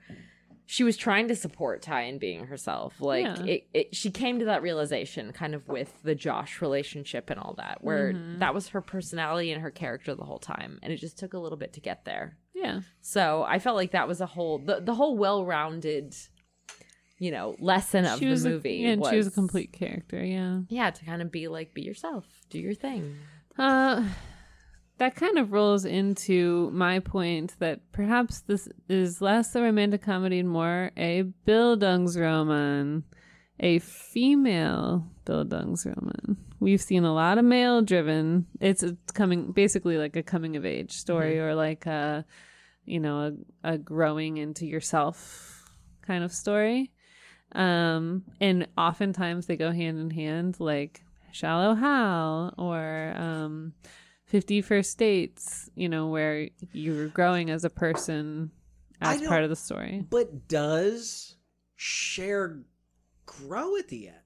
she was trying to support Tai in being herself. Like Yeah. it, it, she came to that realization kind of with the Josh relationship and all that, where Mm-hmm. that was her personality and her character the whole time, and it just took a little bit to get there. Yeah. So I felt like that was a whole the, the whole well rounded, you know, lesson of she the movie. A, yeah, was, she was a complete character. Yeah. yeah to kind of be like be yourself, do your thing. Uh, that kind of rolls into my point that perhaps this is less a romantic comedy and more a Bildungsroman, a female Bildungsroman. We've seen a lot of male driven. It's, it's coming basically like a coming of age story or like a, you know, a, a growing into yourself kind of story. Um, and oftentimes they go hand in hand, like Shallow Hal or um, 50 First Dates, you know, where you're growing as a person as part of the story. But does Cher grow at the end?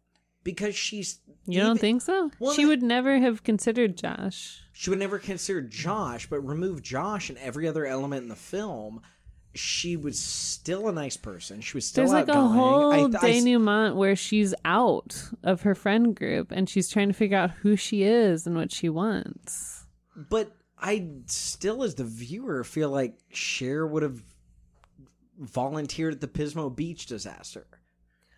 Because she's You don't think so? Well, she that- would never have considered Josh. she would never consider Josh, but remove Josh and every other element in the film, she was still a nice person. She was still There's like a whole I- I- denouement where she's out of her friend group and she's trying to figure out who she is and what she wants. But I still, as the viewer, feel like Cher would have volunteered at the Pismo Beach disaster.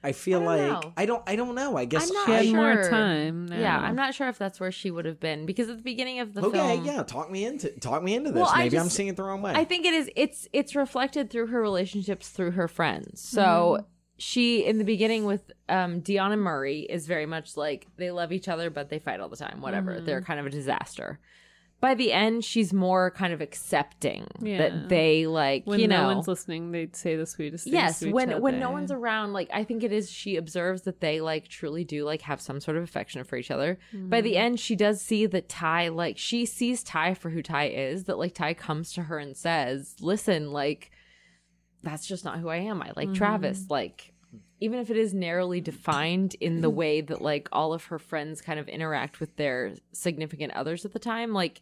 I feel I like know. I don't. I don't know. I guess I'm not She had sure. more time Yeah. I'm not sure if that's where she would have been because at the beginning of the okay, film, yeah. Talk me into talk me into this. Well, I Maybe I'm seeing it the wrong way. I think it is. It's it's reflected through her relationships through her friends. So she in the beginning with um Dionne and Murray is very much like they love each other but they fight all the time. Whatever. They're kind of a disaster. By the end, she's more kind of accepting Yeah. that they like when you no one's listening, they'd say the sweetest things. yes to each when when no one's around like i think it is she observes that they like truly do like have some sort of affection for each other. By the mm. end she does see that tai like she sees tai for who tai is that like tai comes to her and says listen like that's just not who i am. I like travis. Mm-hmm. Like even if it is narrowly defined in the way that like all of her friends kind of interact with their significant others at the time like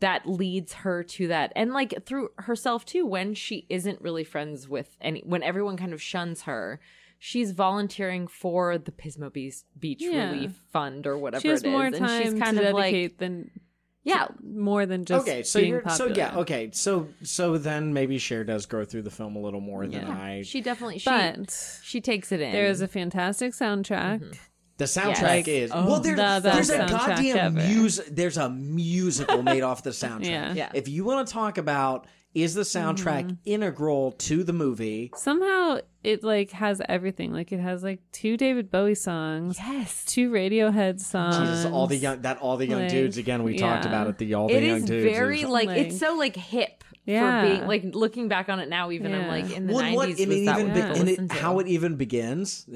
that leads her to that and like through herself too when she isn't really friends with any when everyone kind of shuns her she's volunteering for the pismo beach, beach Yeah. relief fund or whatever she has it is more and time she's kind to of dedicate like than yeah more than just okay, so being you're popular. so yeah. Okay, so so then maybe Cher does grow through the film a little more than Yeah. I. she definitely she But she takes it in there is a fantastic soundtrack. Mm-hmm. The soundtrack Yes. is Oh, well. There's, the there's a soundtrack goddamn ever. music. There's a musical made off the soundtrack. <laughs> Yeah. Yeah. If you want to talk about is the soundtrack Mm-hmm. integral to the movie? Somehow it like has everything. Like it has like two David Bowie songs, yes two Radiohead songs. Jesus, all the young that all the young Like, dudes again. We talked about it. The all the it young is dudes. very is- like, Like- it's so like hip Yeah. for being like looking back on it now even i'm like in the Well, 90s what, was and it that even what be- people and it, to? how it even begins.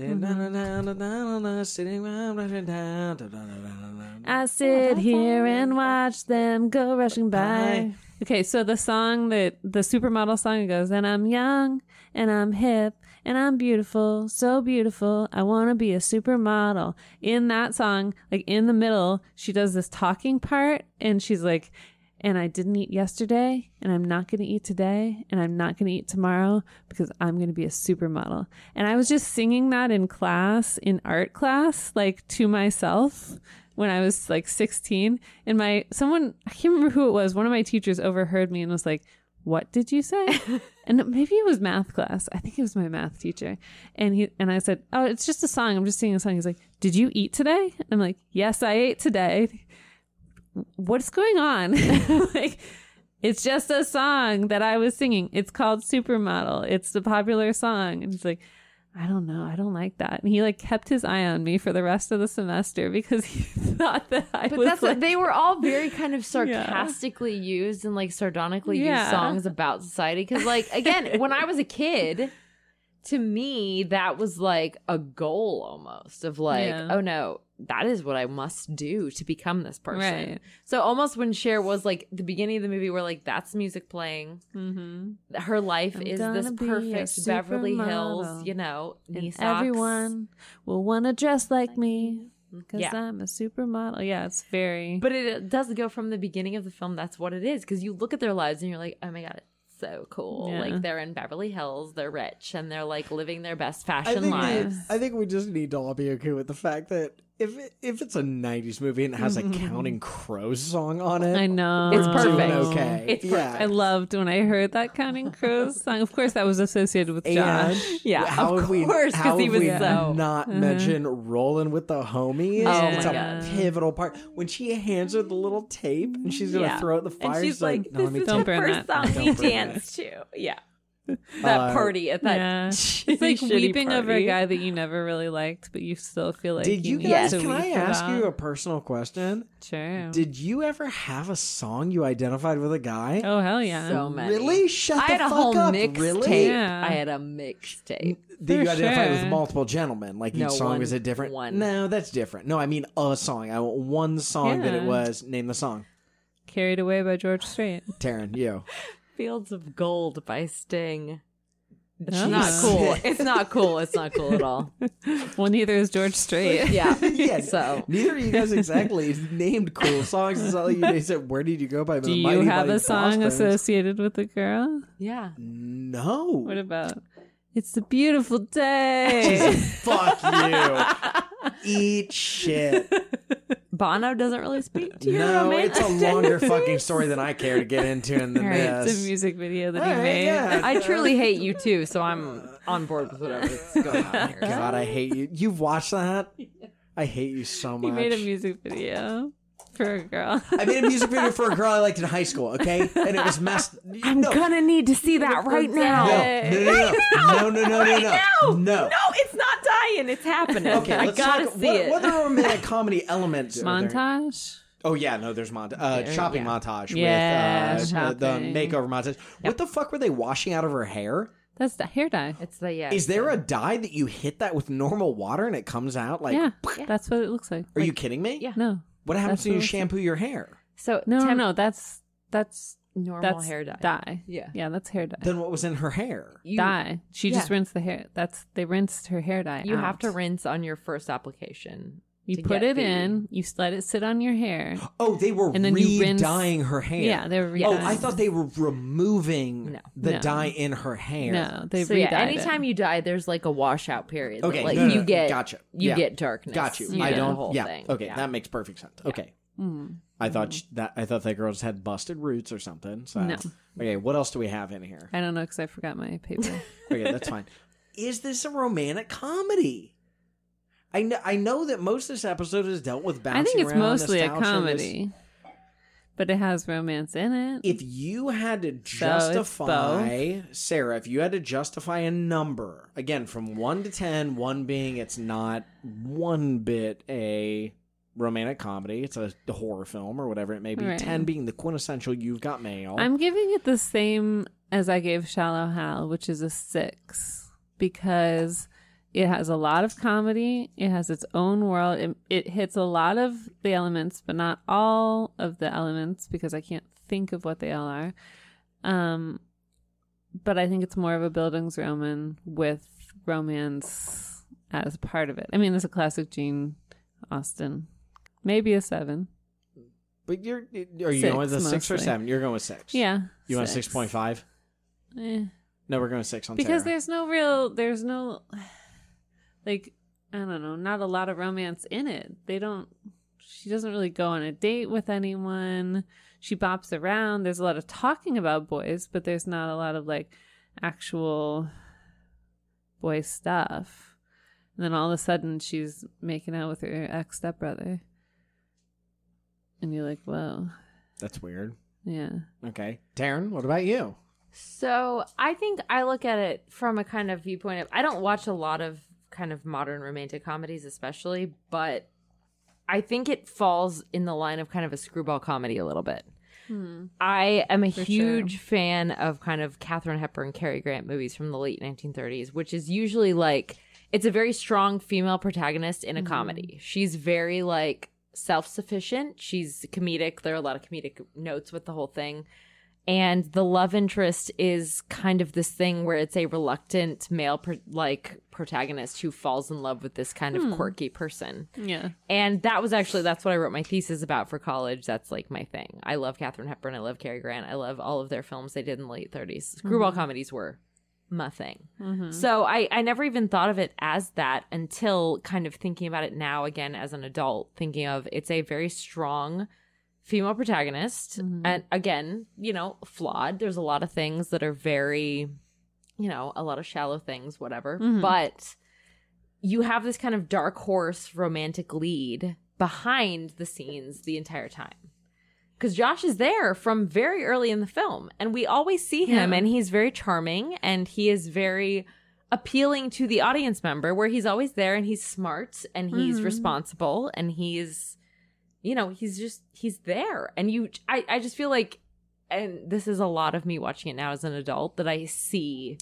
I sit here and watch them go rushing by. By. Okay, so the song that the supermodel song goes, and I'm young and I'm hip and I'm beautiful, so beautiful. I want to be a supermodel. In that song, like in the middle, she does this talking part, and she's like, and I didn't eat yesterday, and I'm not going to eat today, and I'm not going to eat tomorrow because I'm going to be a supermodel. And I was just singing that in class, in art class, like to myself when I was like 16. And my, someone, I can't remember who it was, one of my teachers overheard me and was like, what did you say? <laughs> and maybe it was math class. I think it was my math teacher. And he and I said, "Oh, it's just a song. I'm just singing a song." He's like, "Did you eat today?" I'm like, "Yes, I ate today." What's going on? <laughs> like it's just a song that I was singing. It's called Supermodel. It's the popular song. And he's like, I don't know. I don't like that. And he like kept his eye on me for the rest of the semester because <laughs> he thought that I But was that's like, they were all very kind of <laughs> sarcastically used and like sardonically Yeah. used songs about society. Because like again, when I was a kid, to me that was like a goal almost of like, Yeah. oh no, that is what I must do to become this person. Right. So almost when Cher was like the beginning of the movie, where like that's music playing, mm-hmm. her life I'm is this perfect Beverly Hills, you know, knee and socks. everyone will want to dress like me because Yeah. I'm a supermodel. Yeah, it's very. But it, it does go from the beginning of the film. That's what it is. Because you look at their lives and you're like, oh my god, it's so cool. Yeah. Like they're in Beverly Hills, they're rich, and they're like living their best fashion think, lives. I think we just need to all be okay with the fact that if it, if it's a '90s movie and it has a mm-hmm. Counting Crows song on it, I know. It's we're doing perfect. Okay, It's yeah. I loved when I heard that Counting Crows song. Of course, that was associated with And Josh. Yeah, how of have we, course, 'cause how he have was we so- not uh-huh. mention rolling with the homies? Oh it's my a God. pivotal part when she hands her the little tape and she's gonna Yeah. throw it in the fire. and she's like, no, "This let me is Don't the burn first that. song Don't we burn danced to." Yeah, <laughs> that Uh, party at that. Yeah. <laughs> it's like shitty weeping over a guy that you never really liked, but you still feel like Did you need guys? to Can I ask about. you a personal question? Sure. Did you ever have a song you identified with a guy? oh hell yeah. So many. Really? Shut I the had a fuck whole up. mixtape. Really? Yeah. I had a mixtape. Did you For identify with multiple gentlemen? Like each No, song one- was a different one. No, that's different. No, I mean a song. I want one song that it was. Name the song. Carried away by George Strait. Taryn, you. Fields of Gold by Sting. It's Oh. not cool. <laughs> It's not cool. It's not cool at all. <laughs> Well, neither is George Strait. <laughs> Yeah. yeah. So Neither of you guys exactly named cool songs. It's not like you said, "Where did you go by?" Do the you have Mighty a song Bosstones?" associated with the girl? yeah. No. What about It's a beautiful day? Fuck you. Eat shit. Bono doesn't really speak to your No, it's a longer fucking story than I care to get into in the <laughs> All right, it's this. a music video that All he right, made. yeah. I truly hate you too, so I'm on board with whatever's <laughs> going on here. God, I hate you. You've watched that? <laughs> I hate you so much. He made a music video for a girl. I made a music video for a girl I liked in high school, okay? And it was messed. I'm no. gonna need to see that right now. No, no, no, no, no, no, no, no, no, no. No, it's not dying. It's happening. Okay, I let's gotta talk. see what, it. what are romantic <laughs> comedy elements? are there? Montage? Oh yeah, no, there's montage. Uh, There- shopping yeah. montage Yeah, with uh, uh, the makeover montage. What the fuck were they washing out of her hair? That's the hair dye. It's the yeah. Is there a dye that you hit that with normal water and it comes out like? yeah, <laughs> that's what it looks like. Are you kidding me? Yeah. No, What happens That's when you what it looks shampoo your hair? so no, no, temp- no. That's that's normal that's hair dye. Dye. Yeah. yeah, that's hair dye. Then what was in her hair? You, dye. She just rinsed the hair. That's they rinsed her hair dye. You have to rinse on your first application. You put it the- in. You let it sit on your hair. Oh, they were And then you rinse- re-dyeing her hair. Yeah, they were Oh, re-dyeing. I thought they were removing No. the No. dye in her hair. No, they So yeah, re-dyed anytime it. you dye, there's like a washout period. that, Okay, like no, no, you no, get gotcha. you Yeah. get darkness. Got you. Yeah. I don't. whole yeah. thing. Okay, Yeah. that makes perfect sense. Okay. Mm. I thought sh- that I thought that girl just had busted roots or something. So No. okay, what else do we have in here? I don't know because I forgot my paper. <laughs> Okay, that's fine. Is this a romantic comedy? I know, I know that most of this episode is dealt with bouncing I think it's around mostly a nostalgia and this- comedy, but it has romance in it. If you had to justify, Sarah, if you had to justify a number, again, from one to ten, one being it's not one bit a romantic comedy, it's a horror film or whatever it may be, Right. 10 being the quintessential you've got mail. I'm giving it the same as I gave Shallow Hal, which is a six, because it has a lot of comedy. It has its own world. It, it hits a lot of the elements, but not all of the elements because I can't think of what they all are. Um, but I think it's more of a Bildungsroman with romance as part of it. I mean, it's a classic Jane Austen. Maybe a seven. but you're, are you Six, going with a six or mostly. seven? You're going with six. Yeah. You want 6.5? Eh. No, we're going six on because Sarah. there's no real there's no <sighs> like i don't know not a lot of romance in it they don't she doesn't really go on a date with anyone she bops around there's a lot of talking about boys but there's not a lot of like actual boy stuff and then all of a sudden she's making out with her ex stepbrother and you're like whoa That's weird. yeah Okay. Taryn, what about you? So I think I look at it from a kind of viewpoint of I don't watch a lot of kind of modern romantic comedies, especially, but I think it falls in the line of kind of a screwball comedy a little bit. Hmm. I am a For huge fan of kind of Katharine Hepburn, and Cary Grant movies from the late 1930s, which is usually like it's a very strong female protagonist in a mm-hmm. comedy. She's very like self-sufficient. She's comedic. There are a lot of comedic notes with the whole thing. And the love interest is kind of this thing where it's a reluctant male pro- like protagonist who falls in love with this kind of hmm. quirky person. yeah And that was actually that's what I wrote my thesis about for college. That's like my thing. I love Katharine Hepburn. I love Cary Grant. I love all of their films they did in the late 30s. Screwball hmm. comedies were my thing. Mm-hmm. So I, I never even thought of it as that until kind of thinking about it now again as an adult, thinking of it's a very strong female protagonist. Mhm. And again, you know, flawed. There's a lot of things that are very, you know, a lot of shallow things, whatever. Mhm. But you have this kind of dark horse romantic lead behind the scenes the entire time. Because Josh is there from very early in the film, and we always see him, Yeah. and he's very charming, and he is very appealing to the audience member, where he's always there, and he's smart, and he's Mhm. responsible, and he's, you know, he's just he's there, and you, I, I just feel like, and this is a lot of me watching it now as an adult that I see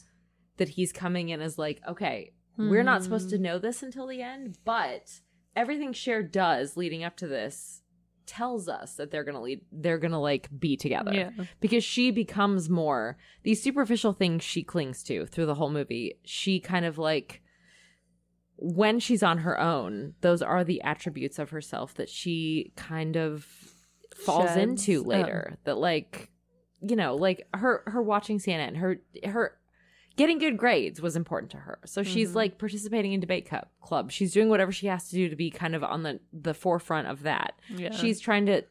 that he's coming in as like, okay, we're not supposed to Mhm. know this until the end, but everything Cher does leading up to this tells us that they're gonna lead they're gonna like be together Yeah. because she becomes more these superficial things she clings to through the whole movie she kind of like when she's on her own those are the attributes of herself that she kind of falls Sheds. into Oh. later that like you know like her her watching cnn her her getting good grades was important to her so she's Mhm. like participating in debate cup club she's doing whatever she has to do to be kind of on the the forefront of that Yeah. she's trying to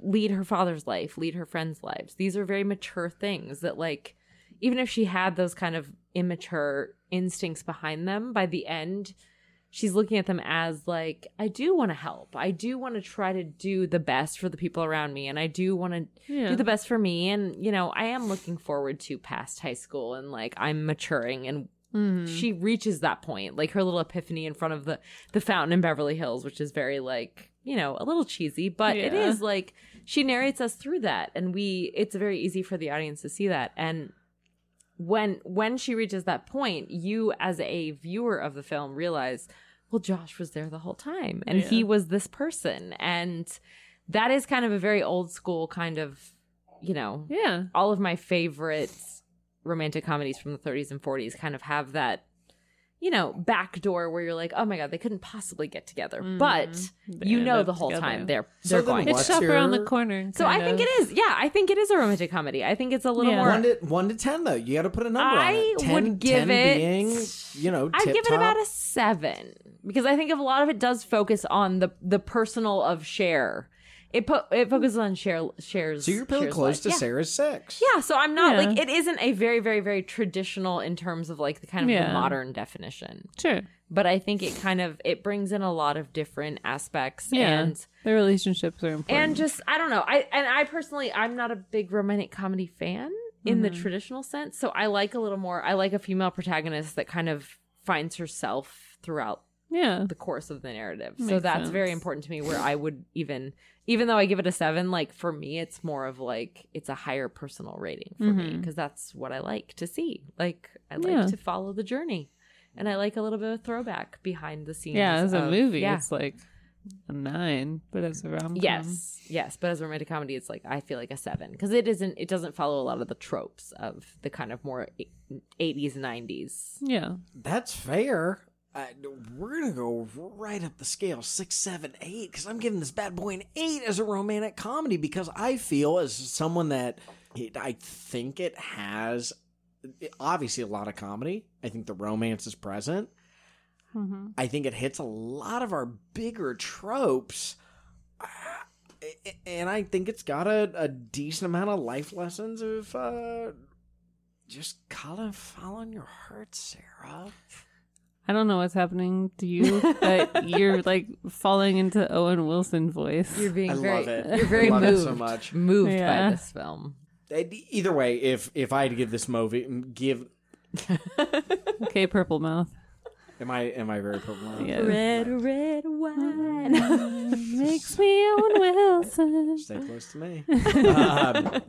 lead her father's life lead her friends lives these are very mature things that like even if she had those kind of immature instincts behind them by the end she's looking at them as like i do want to help i do want to try to do the best for the people around me and i do want to yeah. do the best for me and you know i am looking forward to past high school and like i'm maturing and Mhm. she reaches that point like her little epiphany in front of the the fountain in beverly hills which is very like you know a little cheesy but it Yeah. is like she narrates us through that and we it's very easy for the audience to see that and when when she reaches that point you as a viewer of the film realize well josh was there the whole time and he was this person and that is kind of a very old school kind of you know yeah. all of my favorite romantic comedies from the 30s and 40s kind of have that you know back door where you're like oh my god they couldn't possibly get together but Mhm. They you know the whole together. time they're they're then going what's It's for shop around the corner. so i kind think it is yeah i think it is a romantic comedy i think it's a little Yeah. more One to one to ten though. You got to put a number on I it. 10, would give 10 it- being, you know, I'd give it about a seven because I think if a lot of it does focus on the the personal of Cher. It put it focuses on Cher Cher's. So you're pretty Cher's close life. to yeah. Sarah's sex. Yeah, so I'm not Yeah. like it isn't a very very very traditional in terms of like the kind of the Yeah. modern definition. Sure. But I think it kind of it brings in a lot of different aspects Yeah. and The relationships are important. and just I don't know. I and I personally I'm not a big romantic comedy fan in the Mhm. traditional sense. So I like a little more I like a female protagonist that kind of finds herself throughout yeah. the course of the narrative. so Makes that's very important to me where I would even even though I give it a 7, like for me it's more of like it's a higher personal rating for me Mhm. because that's what I like to see. Like I like Yeah. to follow the journey. And I like a little bit of throwback behind the scenes. Yeah, as a of- movie, Yeah. it's like a nine, but as a rom Yes, yes, but as a romantic comedy, it's like I feel like a seven because it isn't. It doesn't follow a lot of the tropes of the kind of more eighties, nineties. yeah. That's fair. I, we're gonna go right up the scale, six, seven, eight, because I'm giving this bad boy an eight as a romantic comedy because I feel as someone that it, I think it has obviously a lot of comedy. I think the romance is present. Mm-hmm. I think it hits a lot of our bigger tropes. Ah, And I think it's got a, a decent amount of life lessons of uh, just kind of following your heart, Sarah. I don't know what's happening to you, but <laughs> you're like falling into Owen Wilson voice. You're being I very, love it. you're very I love it moved, so much. moved Yeah. by this film. Either way, if if I had to give this movie, give <laughs> okay, Purple Mouth. am I am I very purple? now? Yeah. Red, red wine. <laughs> Makes me Owen Wilson. Stay close to me. um,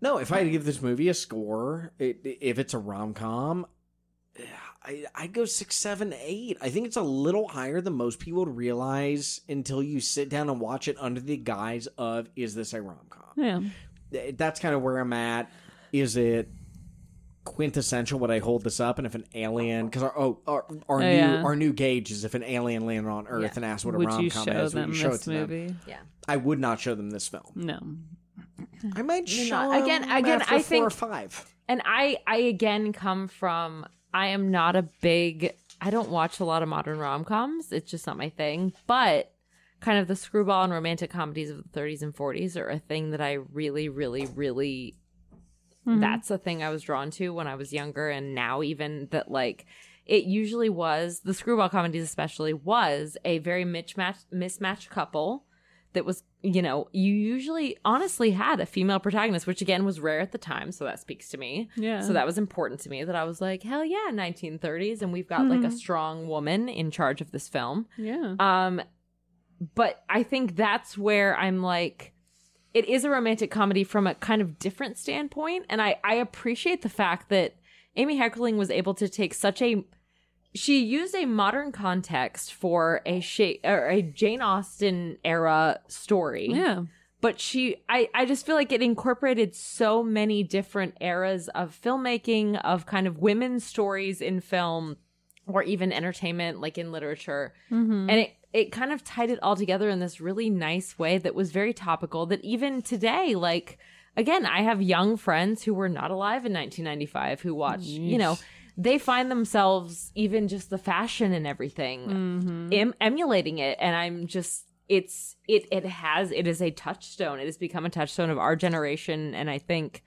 no, if I had to give this movie a score, it, if it's a rom com, I, I'd go six, seven, eight. I think it's a little higher than most people would realize until you sit down and watch it under the guise of is this a rom com? Yeah. That's kind of where I'm at. Is it quintessential? Would I hold this up? And if an alien, because our oh our, our Oh, new yeah. our new gauge is if an alien landed on Earth Yeah. and asked what a Would rom you com show is, would them you show it this to them? movie? yeah. I would not show them this film. No. I might You're show not- again- them again, after I four or think- five. and I I again come from I am not a big I don't watch a lot of modern rom-coms. It's just not my thing, but kind of the screwball and romantic comedies of the 30s and 40s are a thing that I really really really mm-hmm. that's a thing I was drawn to when I was younger and now even that like it usually was the screwball comedies especially was a very mismatched mismatched couple that was you know you usually honestly had a female protagonist which again was rare at the time so that speaks to me Yeah. so that was important to me that I was like hell yeah 1930s and we've got like a strong woman in charge of this film Yeah. um, but I think that's where I'm like, it is a romantic comedy from a kind of different standpoint, and I I appreciate the fact that Amy Heckerling was able to take such a she used a modern context for a sha- or a Jane Austen era story yeah. but she I, I just feel like it incorporated so many different eras of filmmaking of kind of women's stories in film or even entertainment like in literature Mm-hmm. and it it kind of tied it all together in this really nice way that was very topical that even today like again i have young friends who were not alive in 1995 who watch you know they find themselves even just the fashion and everything Mm-hmm. em- emulating it and i'm just it's it it has it is a touchstone it has become a touchstone of our generation and i think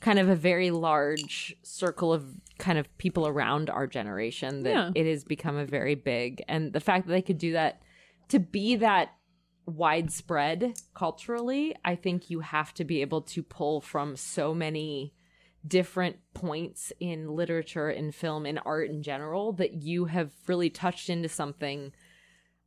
kind of a very large circle of kind of people around our generation that Yeah. it has become a very big and the fact that they could do that to be that widespread culturally i think you have to be able to pull from so many different points in literature in film in art in general that you have really touched into something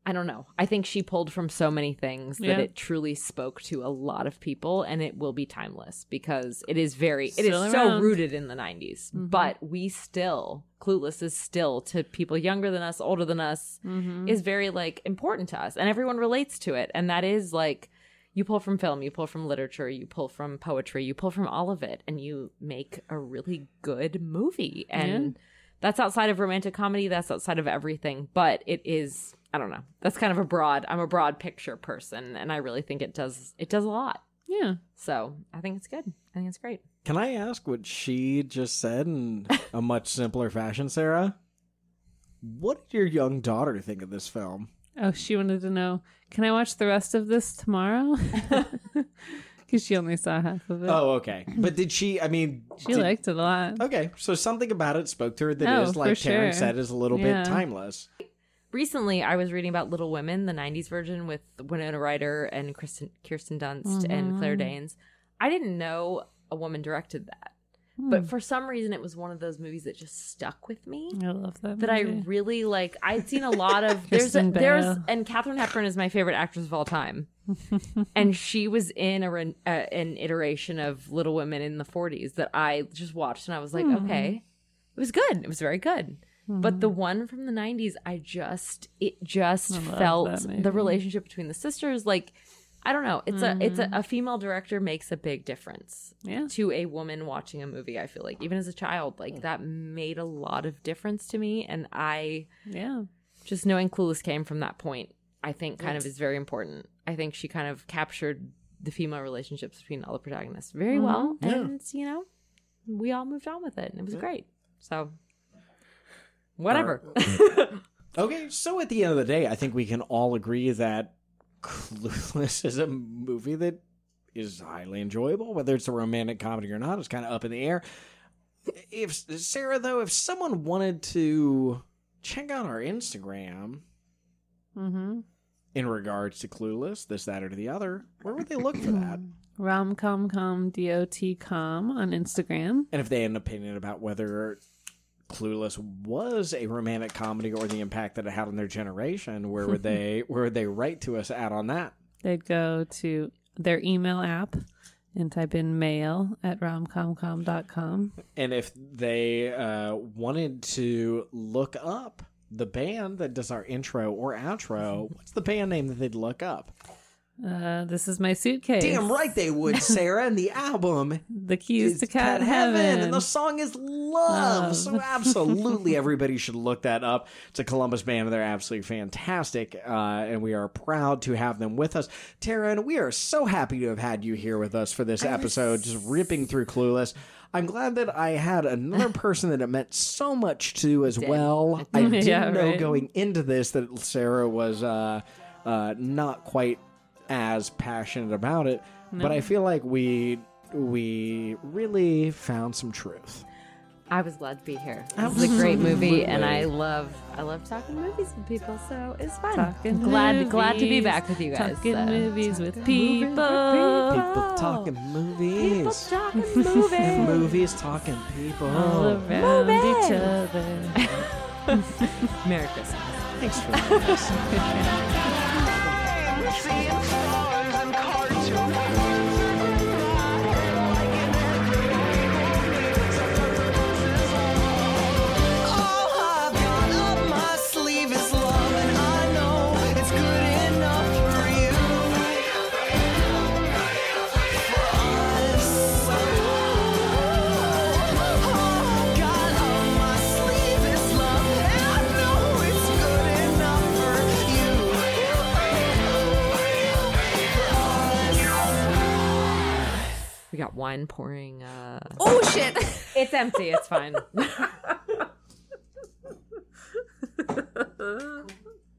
I don't know. I think she pulled from so many things that it truly spoke to a lot of people and it will be timeless because it is very it is Still so around. rooted in the 90s. But we still Clueless is still to people younger than us, older than us Mm-hmm. is very like important to us and everyone relates to it and that is like you pull from film, you pull from literature, you pull from poetry, you pull from all of it and you make a really good movie and that's outside of romantic comedy, that's outside of everything, but it is I don't know. That's kind of a broad I'm a broad picture person and I really think it does it does a lot. Yeah. So, I think it's good. I think it's great. Can I ask what she just said in a much simpler fashion, Sarah? What did your young daughter think of this film? Oh, she wanted to know, can I watch the rest of this tomorrow? <laughs> <laughs> Because she only saw half of it. Oh, okay. But did she? I mean, she did- liked it a lot. Okay, so something about it spoke to her that oh, is Oh, like for Taryn sure. said, is a little Yeah. bit timeless. recently I was reading about Little Women, the '90s version with Winona Ryder and Kristen Kirsten Dunst and Claire mm-hmm. Danes. I didn't know a woman directed that, but for some reason it was one of those movies that just stuck with me. I love that. That I really like. I'd seen a lot of <laughs> there's a, there's and Katharine Hepburn is my favorite actress of all time, <laughs> and she was in a uh, an iteration of Little Women in the 40s that I just watched and I was like, Hmm. okay, it was good. It was very good. But Hmm. the one from the 90s, I just it just felt the relationship between the sisters like I don't know. It's a it's Mm-hmm. a, a female director makes a big difference Yeah. to a woman watching a movie. I feel like even as a child, like that made a lot of difference to me, and I Yeah. just knowing Clueless came from that point. I think kind of is very important. I think she kind of captured the female relationships between all the protagonists very well, Yeah. and you know, we all moved on with it, and it was great. So, whatever. <laughs> Okay, so at the end of the day, I think we can all agree that Clueless <laughs> is a movie that is highly enjoyable, whether it's a romantic comedy or not. It's kind of up in the air. If Sarah, though, if someone wanted to check out our Instagram Mm-hmm. in regards to Clueless, this, that, or the other, where would they look for that? <clears throat> Romcomcom dot com on Instagram. And if they had an opinion about whether Clueless was a romantic comedy or the impact that it had on their generation, where would they <laughs> where would they write to us at on that? They'd go to their email app and type in mail at romcomcom.com. And if they uh, wanted to look up the band that does our intro or outro, what's the band name that they'd look up? Uh, this is my suitcase. Damn right they would, <laughs> Sarah. And the album The keys to cat, heaven. and the song is love. Love. So absolutely, <laughs> everybody should look that up. It's a Columbus band, and they're absolutely fantastic. Uh, and we are proud to have them with us, Taryn. We are so happy to have had you here with us for this episode, just ripping through Clueless. I'm glad that I had another <laughs> person that it meant so much to as well. I did. didn't Yeah, know right. going into this that Sarah was uh, uh, not quite as passionate about it, but I feel like we we really found some truth. I was glad to be here. This is a great movie, and I love I love talking movies with people, so it's fun. Talking glad glad to be back with you guys. Talking so. movies with people Talking movies People talking <laughs> movies. movies. movies talking people. all around each other. <laughs> Merry Christmas. Thanks for <laughs> Got wine pouring. Uh... Oh shit! <laughs> it's empty. It's fine. <laughs>